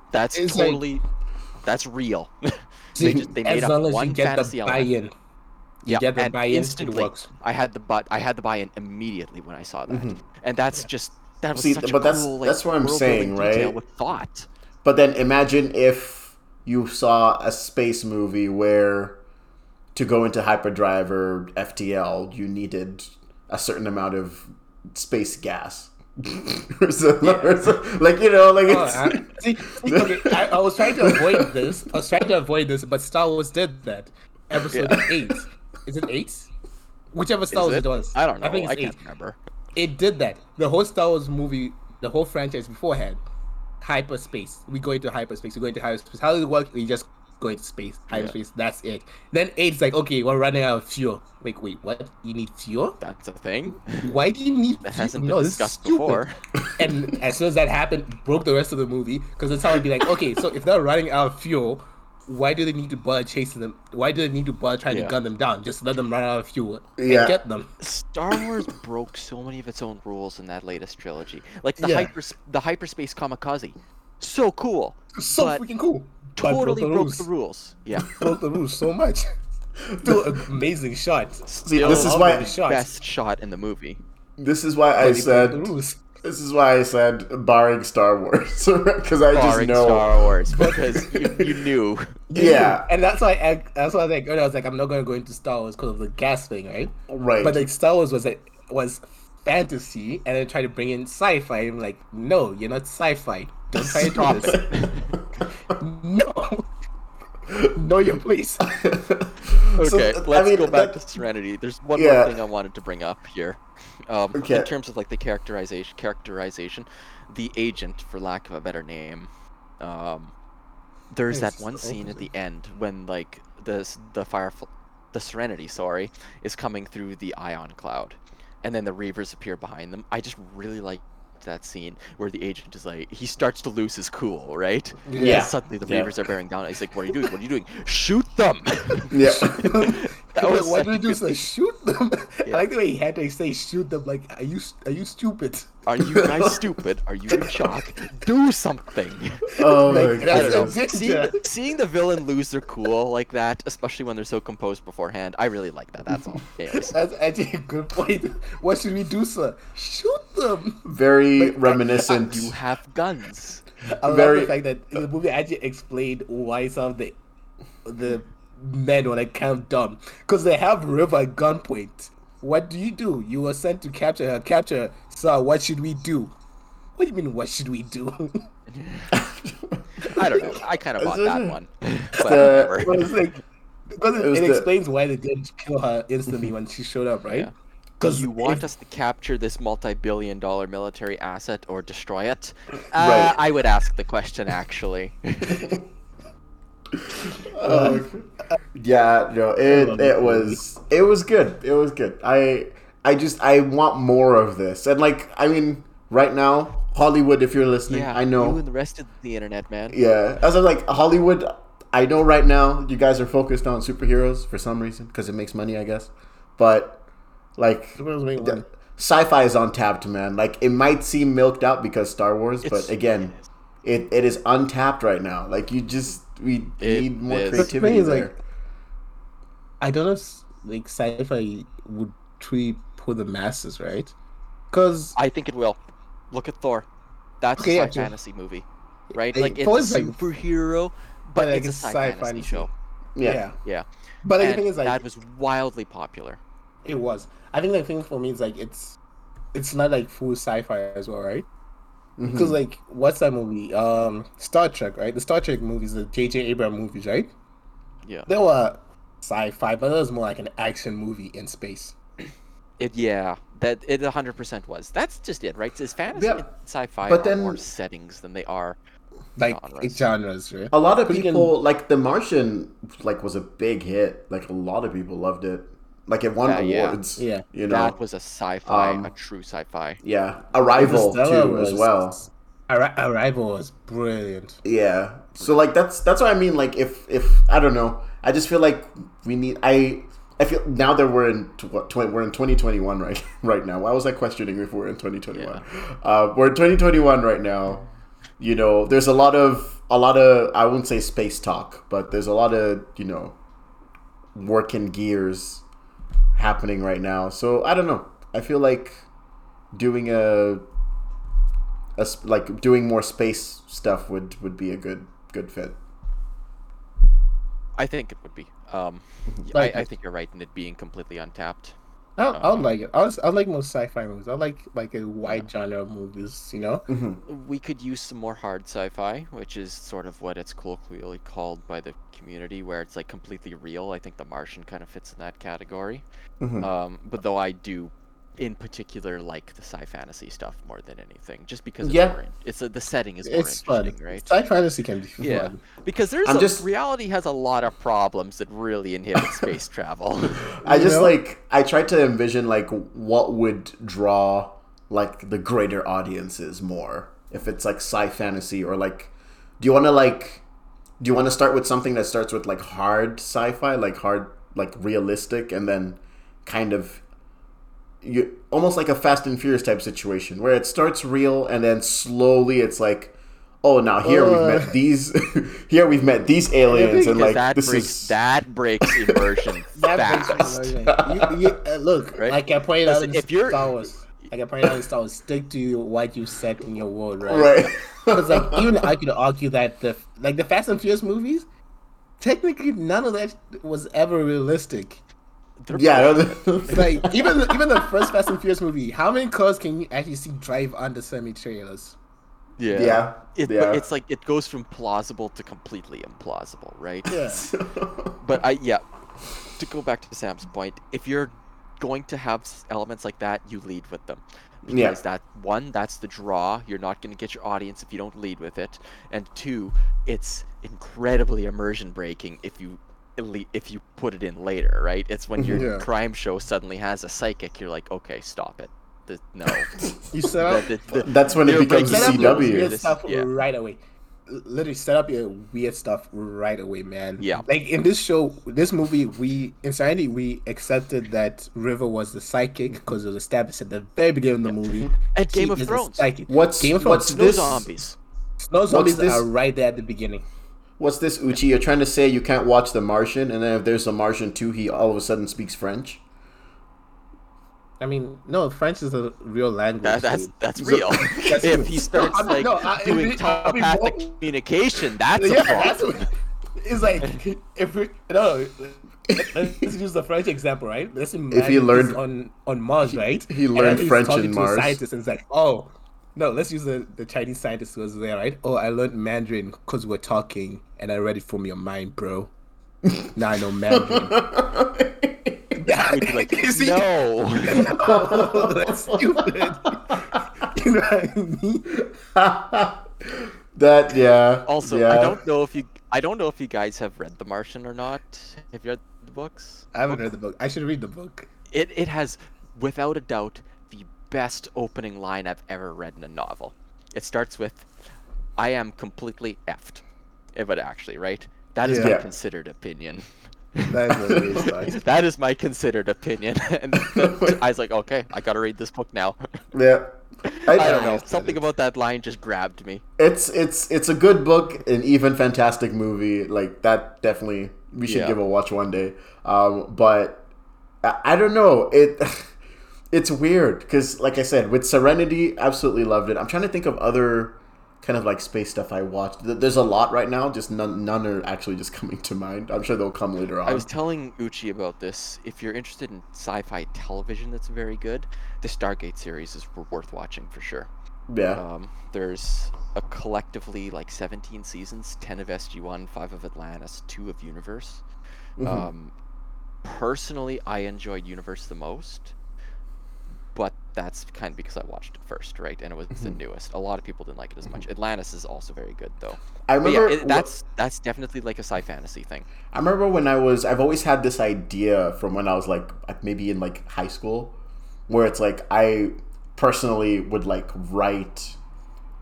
*laughs* That's It's like- totally. That's real. *laughs* See, they just they made as up long as one you get fantasy the element. buy-in you Yeah, get the and buy-in instantly, works I had the but I had the buy-in immediately when I saw that, Mhm. and that's just that was See, such but a that's- cool, like, that's what I'm world-building saying, detail right? With thought. But then imagine if you saw a space movie where to go into hyperdrive or FTL, you needed a certain amount of space gas. Or *laughs* so- or *laughs* so- like you know, like Oh, I, see, see, okay, I, I was trying to avoid this. I was trying to avoid this, but Star Wars did that. Episode Yeah. eight. Is it eight? Whichever Star Is Wars it? it was. I don't know. I I, think it's can't eight. remember. It did that. The whole Star Wars movie, the whole franchise beforehand, hyperspace. We go into hyperspace. We go into hyperspace. How does it work? We just go into space, hyperspace. That's it. Then eight's like, okay, we're running out of fuel. Wait, wait, what? You need fuel? That's a thing Why do you need? that fuel? hasn't been no, this is discussed stupid. before. *laughs* And as soon as that happened, broke the rest of the movie because it's how it'd be like, okay, so if they're running out of fuel, why do they need to bother chasing them? Why do they need to bother trying Yeah. to gun them down? Just let them run out of fuel Yeah. and get them. Star Wars broke so many of its own rules in that latest trilogy. Like the Yeah. hyper the hyperspace kamikaze. So cool. So But freaking cool. Totally broke, rules. the rules. Yeah. *laughs* broke the rules so much. *laughs* Still amazing shot. See, Still this is why shots. best shot in the movie. this is why I But said this is why I said barring Star Wars *laughs* because I just Barring know Star Wars because you, you knew. yeah and that's why I, that's why I was like, I was like, I'm not gonna go into Star Wars because of the gas thing, right? right But like Star Wars was like was fantasy, and then try to bring in sci-fi. I'm like, no, you're not sci-fi. Don't try to do this. it. *laughs* no, you please. *laughs* Okay, So, let's mean, go back that- to Serenity. There's one Yeah. more thing I wanted to bring up here. Um, Okay. In terms of like the characterization, characterization, the agent, for lack of a better name, um, there's that one the scene at the end when like the the fire, the Serenity, sorry, is coming through the ion cloud, and then the Reavers appear behind them. I just really like that scene where the agent is like he starts to lose his cool, right? Yeah. And suddenly the Yeah. Reavers are bearing down. He's like, "What are you doing? What are you doing? Shoot them!" yeah *laughs* *laughs* That was what such do we do? good *laughs* So shoot them. Yeah. I like the way he had to say shoot them. Like, are you are you stupid? Are you guys stupid? Are you in shock? Do something. Oh Like, my that's goodness. seeing, seeing the villain lose their cool like that, especially when they're so composed beforehand, I really like that. That's all. Anyways. That's actually a good point. What should we do, sir? Shoot them. Very uh, reminiscent. You have guns. I love Very- the fact that the movie actually explained why some of the the men were like kind of dumb because they have River at gunpoint. What do you do? You were sent to capture her. Capture sir. What should we do? What do you mean? What should we do? *laughs* I don't know. I kind of bought that one. *laughs* But the- whatever. Well, it's like because it, It it the- explains why they didn't kill her instantly when she showed up, right? Yeah. Do Because you want us to capture this multi-billion dollar military asset or destroy it? Uh, Right. I would ask the question actually. Oh, *laughs* yeah, no, it it was it was good. It was good. I I just I want more of this. And like I mean, right now, Hollywood, if you're listening, yeah, I You know. and the rest of the internet, man. Yeah, as I'm like Hollywood. I know right now you guys are focused on superheroes for some reason because it makes money, I guess. But like Superheroes sci-fi is untapped, man. Like it might seem milked out because Star Wars, It's- but again, it, it is untapped right now. Like you just we It need more is. But the thing creativity like, there. I don't know if like sci-fi would truly pull the masses, right? Because I think it will. Look at Thor. That's Okay, a yeah, sci true. fantasy movie, right? Hey, Like it's Thor's a like- superhero, but like, it's a it's sci sci-fi fantasy show. yeah. yeah. Yeah, but like, the thing is, like, that was wildly popular. it was. I think the thing for me is like it's it's not like full sci-fi as well, right? Mhm. Because like what's that movie? Um, Star Trek, right? The Star Trek movies, the J.J. Abrams movies, right? Yeah, They were sci-fi, but it was more like an action movie in space. it yeah that it 100% was. That's just it, right? Is fantasy Yeah, and sci-fi but are then- more settings than they are Like Genres. genres, right? A lot of But you can- people like The Martian like was a big hit. Like a lot of people loved it. Like it won Yeah, yeah. awards. Yeah. You know. that was a sci-fi, Um, a true sci-fi. yeah. Arrival Interstellar too as well. Arri- Arrival was brilliant. Yeah. So like that's that's what I mean. Like if if I don't know, I just feel like we need. I I feel now that we're in what tw- we're in 2021 right *laughs* right now. Why was I questioning if we're in 2021? Uh, we're in 2021 right now. You know, there's a lot of a lot of I wouldn't say space talk, but there's a lot of you know working gears happening right now. So I don't know. I feel like doing a, a like doing more space stuff would would be a good good fit. I think it would be. Um, Like- I, I think you're right in it being completely untapped. I, I Um, would like it. I was, I like most sci-fi movies. I like like a wide genre of movies. You know. We could use some more hard sci-fi, which is sort of what it's colloquially called by the community, where it's like completely real. I think The Martian kind of fits in that category. Mhm. Um, but though I do, in particular, like the sci fantasy stuff more than anything, just because it's Yeah. more it's a, the setting is more It's fun. interesting, right? Sci fantasy can be fun. Yeah, because there's a, just- reality has a lot of problems that really inhibit *laughs* space travel. I *laughs* just know? like I tried to envision like what would draw like the greater audiences more if it's like sci fantasy or like do you want to like do you want to start with something that starts with like hard sci-fi like hard like realistic and then kind of you almost like a fast and furious type situation where it starts real and then slowly it's like oh now here we've Uh. met these *laughs* here we've met these aliens and like that this breaks is that breaks immersion *laughs* That fast. makes me imagine. you, you, uh, look, Right? like I pointed out Listen, in if you're- Star Wars, like I pointed out in Star Wars, stick to what you said in your world, right? right *laughs* Because like even I could argue that the like the Fast and Furious movies, technically none of that was ever realistic. They're yeah *laughs* like even even the first Fast and Furious movie, how many cars can you actually see drive under semi trailers? Yeah. Yeah, It, yeah. It's like it goes from plausible to completely implausible, right? Yeah. *laughs* But I yeah, to go back to Sam's point, if you're going to have elements like that, you lead with them. Because Yeah. that one, that's the draw. You're not going to get your audience if you don't lead with it. And two, it's incredibly immersion breaking if you elite if you put it in later, right? It's when your Yeah. crime show suddenly has a psychic, you're like, okay, stop it. The, no. *laughs* You set up The- the- the- That's when it becomes a CW. weird stuff yeah. right away. literally set up your weird stuff right away, man. Yeah. Like in this show, this movie, we in Serenity, we accepted that River was the psychic because it was established at the very beginning of the movie. *laughs* And Game of Thrones. psychic. What's Game of what's Thrones? No this? zombies. No zombies this- are right there at the beginning. What's this, Uchi? You're trying to say you can't watch The Martian, and then if there's a Martian too, he all of a sudden speaks French. I mean, no, French is a real language. That, that's that's So- real. *laughs* That's if he starts No, I mean, like no, I- I doing mean, I mean, telepathic communication, that's a problem. that's what, it's like *laughs* if we no. Let's use the French example, right? Let's imagine if he learned- on on Mars, right? he And learned then he's French talking in to a Mars. Scientist and it's like, oh, no, let's use the, the Chinese scientist who was there, right? Oh, I learned Mandarin because we're talking, and I read it from your mind, bro. *laughs* now I know Mandarin. yeah, We'd be like, *laughs* see? no. Oh, *laughs* that's stupid. you know what I mean? That yeah. Also, yeah. I don't know if you I don't know if you guys have read The Martian or not. Have you read the books? I haven't read the book. I should read the book. It it has without a doubt best opening line I've ever read in a novel. It starts with I am completely effed. But actually, right? That is my considered opinion. That is a really start. that is my considered opinion. *laughs* and then *laughs* I was like, okay, I gotta read this book now. Yeah. I *laughs* don't know. Something about that line just grabbed me. It's it's it's a good book, an even fantastic movie. Like that, definitely we should Yeah. give a watch one day. Um, but I, I don't know it. It's weird because, like I said, with Serenity, absolutely loved it. I'm trying to think of other kind of like space stuff I watched. There's a lot right now, just none none are actually just *laughs* coming to mind. I'm sure they'll come later on. I was telling Uchi about this. If you're interested in sci-fi television that's very good, the Stargate series is worth watching for sure. yeah, Um, there's a collectively like 17 seasons, 10 of SG1, 5 of Atlantis, 2 of Universe. Mm-hmm. Um, personally, I enjoyed Universe the most, but that's kind of because I watched it first, right? And it was Mm-hmm. the newest. A lot of people didn't like it as much. Atlantis is also very good though. I But yeah, remember it, that's that's definitely like a sci fantasy thing. I remember when I was I've always had this idea from when I was like maybe in like high school where it's like I personally would like write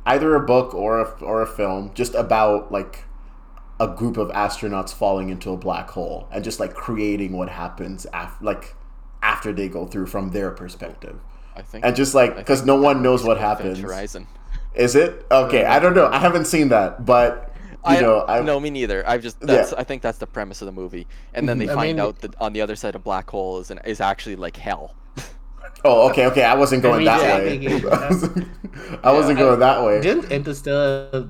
either a book or a, or a film just about like a group of astronauts falling into a black hole and just like creating what happens after like after they go through from their perspective I think. and just like because no one knows what happens Horizon. is it okay i don't know i haven't seen that but you I know i no, me neither. I've just that's I think that's the premise of the movie, and then they I find mean- out that on the other side of black hole is an, is actually like hell. *laughs* Oh, okay, okay. I wasn't going mean, that yeah, way. *laughs* thinking- I wasn't, I wasn't going that way. Didn't Interstellar?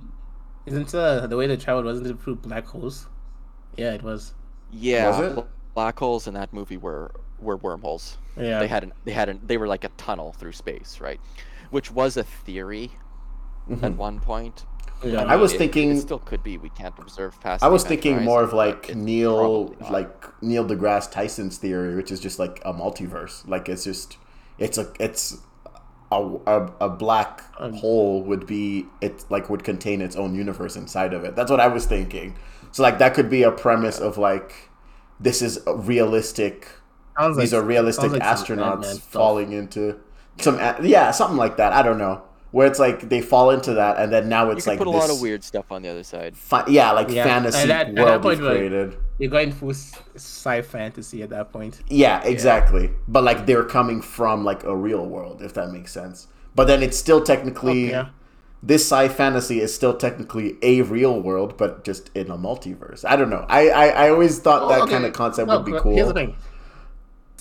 Isn't uh, the way they traveled wasn't it through black holes? Yeah, it was. Yeah, Was it? black holes in that movie were were wormholes. Yeah. They had an they had an they were like a tunnel through space, right? Which was a theory at one point. Yeah. I was it- thinking- it still could be. We can't observe past. I was event thinking more of like Neil, like Neil deGrasse Tyson's theory, which is just like a multiverse. Like it's just, it's a, it's a, a, a black Um, hole would be it like would contain its own universe inside of it. That's what I was thinking. So like that could be a premise of like this is a realistic. Sounds These like- are realistic like astronauts Ant-Man stuff. falling into some yeah something like that. I don't know where it's like they fall into that and then now it's could like put a this, lot of weird stuff on the other side. Fi- yeah, like Yeah, fantasy and at- at that world point, we've like- created. You're going full sci fantasy at that point. Yeah, exactly. But like they're coming from like a real world, if that makes sense. But then it's still technically Okay. this sci fantasy is still technically a real world, but just in a multiverse. I don't know. I I, I always thought that Oh, okay. kind of concept No, would be cool. Here's the thing.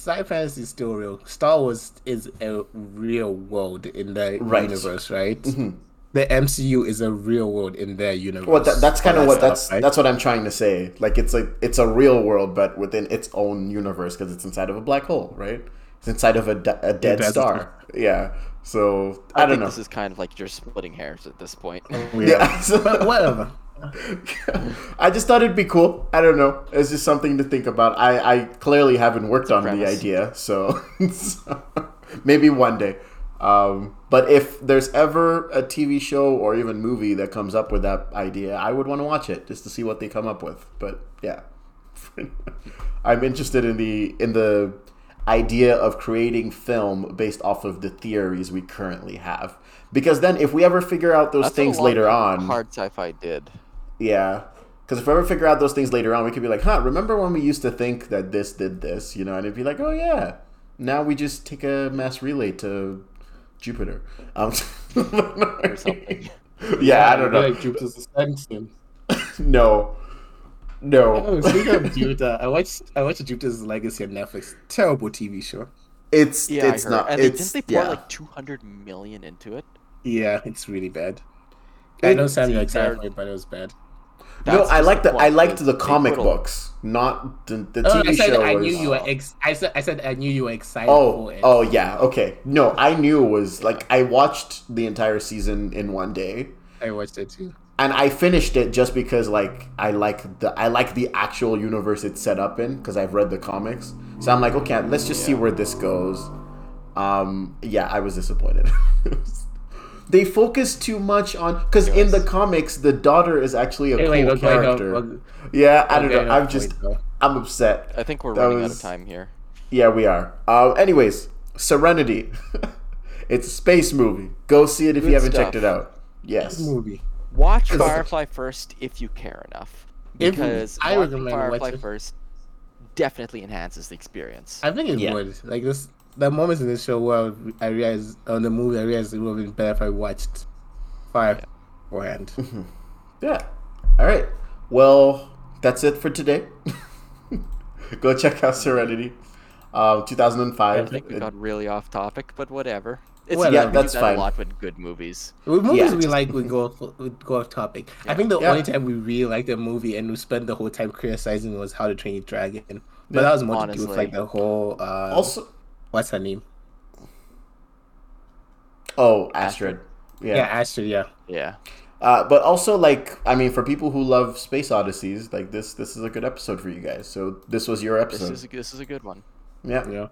Sci fantasy is still real. Star Wars is a real world in the Right. universe, right? Mm-hmm. The MCU is a real world in their universe. Well, that, that's kind of that what that's right? that's what I'm trying to say. Like it's like it's a real world, but within its own universe because it's inside of a black hole, right? It's inside of a, de- a dead star. Yeah. So I, I, don't think know. this is kind of like you're splitting hairs at this point. *laughs* yeah. so- *laughs* but whatever. I just thought it'd be cool. I don't know. It's just something to think about. I, I clearly haven't worked on the idea, so, so *laughs* maybe one day. Um, but if there's ever a TV show or even movie that comes up with that idea, I would want to watch it just to see what they come up with. But yeah, *laughs* I'm interested in the in the idea of creating film based off of the theories we currently have. Because then, if we ever figure out those That's things later on, hard sci-fi did. Yeah. Because if we ever figure out those things later on, we could be like, huh, remember when we used to think that this did this, you know? And it'd be like, oh, yeah. Now we just take a mass relay to Jupiter. Um, *laughs* Or something. *laughs* *laughs* yeah, I don't know. Like Jupiter's Ascension. No. No. Oh, speaking of Jupiter, I watched I watched Jupiter's Legacy on Netflix. Terrible TV show. It's Yeah, it's not and it's didn't they pour yeah. like 200 million into it? Yeah, it's really bad. I know It- Samuel See, excited for it, but it was bad. No, I just like the I liked is the comic put books, not the, the Oh, TV I said show. I was, knew you were ex. I said I said I knew you were excited Oh, for it. oh yeah, okay. No, I knew it was like I watched the entire season in one day, I watched it too. and I finished it just because like I like the I like the actual universe it's set up in because I've read the comics. So I'm like, okay, let's just see where this goes. Um, yeah, I was disappointed. *laughs* they focus too much on because in the comics the daughter is actually a Anyway, cool we're going off- character. we're- yeah, I we're don't know. going I'm just point. I'm upset. I think we're That running out of time here. Yeah, we are. Uh, anyways, Serenity. *laughs* it's a space movie. Go see it if you haven't stuff. checked it out. Yes. movie. Watch Firefly first if you care enough, If- because I recommend Firefly watching- first definitely enhances the experience. I think it Yeah. would. Like this, the moments in this show where I realized on the movie, I realized it would have been better if I watched Fire beforehand. *laughs* Yeah. All right. Well, that's it for today. *laughs* Go check out Serenity. Um, 2005. I think we got really off topic, but whatever. It's Well, yeah, that's that fine. A lot with good movies. With movies Yeah. we like, we go off, we go off topic. I think the Yeah. only time we really liked a movie and we spent the whole time criticizing was How to Train Your Dragon. But Yeah. that was more to do with like the whole. Uh, Also, what's her name? oh, Astrid. Yeah, Yeah. Astrid. Yeah. Yeah. Uh, but also, like, I mean, for people who love space odysseys, like this, this is a good episode for you guys. So this was your This episode. is a, this is a good one. yeah. Yeah.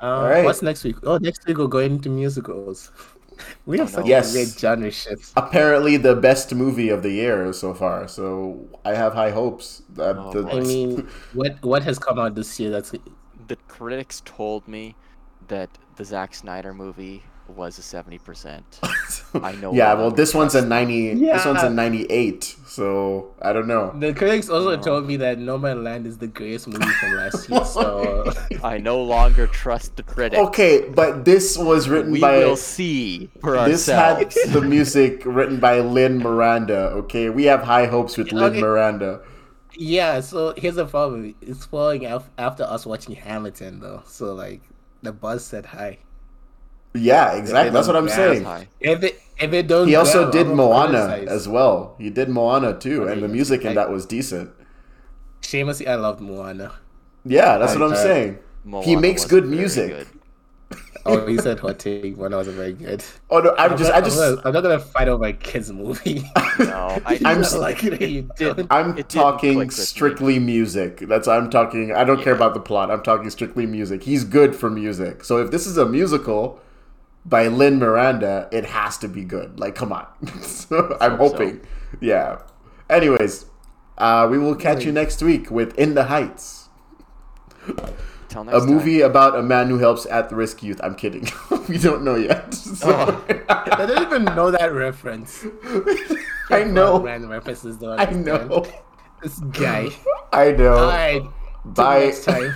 Uh, right. What's next week? Oh, next week we're going into musicals. *laughs* we have Oh, such no. Yes. a great genre shift. Apparently, the best movie of the year so far. So I have high hopes that. Oh, the. I mean, *laughs* what what has come out this year that's The critics told me that the Zack Snyder movie was a seventy percent. *laughs* I know Yeah, well, this one's a trust- ninety. This one's a ninety-eight. So I don't know. the critics also No. told me that Nomadland is the greatest movie from last year. So *laughs* I no longer trust the critics. Okay, but this was written we by. will see for This ourselves. had *laughs* the music written by Lin Miranda. Okay, we have high hopes with Lin Okay. Miranda. yeah, so here's the problem: it's falling after us watching Hamilton, though. So like, the buzz said hi. Yeah, exactly. That's what I'm saying. Hi. If it if it don't, He also grab, did Moana criticize. as well. He did Moana too, Okay, and the music in I- that was decent. Shamelessly, I loved Moana. Yeah, that's I- what I'm I- saying. he makes good music. good. Oh, he said hot take. Moana wasn't very good. Oh no, I'm I'm just, not, I just, I'm, not, I'm not gonna fight over a kids movie. *laughs* No, *laughs* I, I'm I'm s- like. You did- don't. I'm It didn't talking me. strictly music. That's I'm talking. I don't care about the plot. I'm talking strictly music. He's good for music. So if this is a musical by Lin Miranda, it has to be good. Like, come on. *laughs* so I'm hope so. hoping. Yeah. Anyways, uh, we will catch you next week with In the Heights, Till next a time. movie about a man who helps at-risk youth. I'm kidding. *laughs* we don't know yet. *laughs* So- Oh. I don't even know that reference. *laughs* I know. Random references though. I know. This guy. I know. Alright. till Bye. Next time.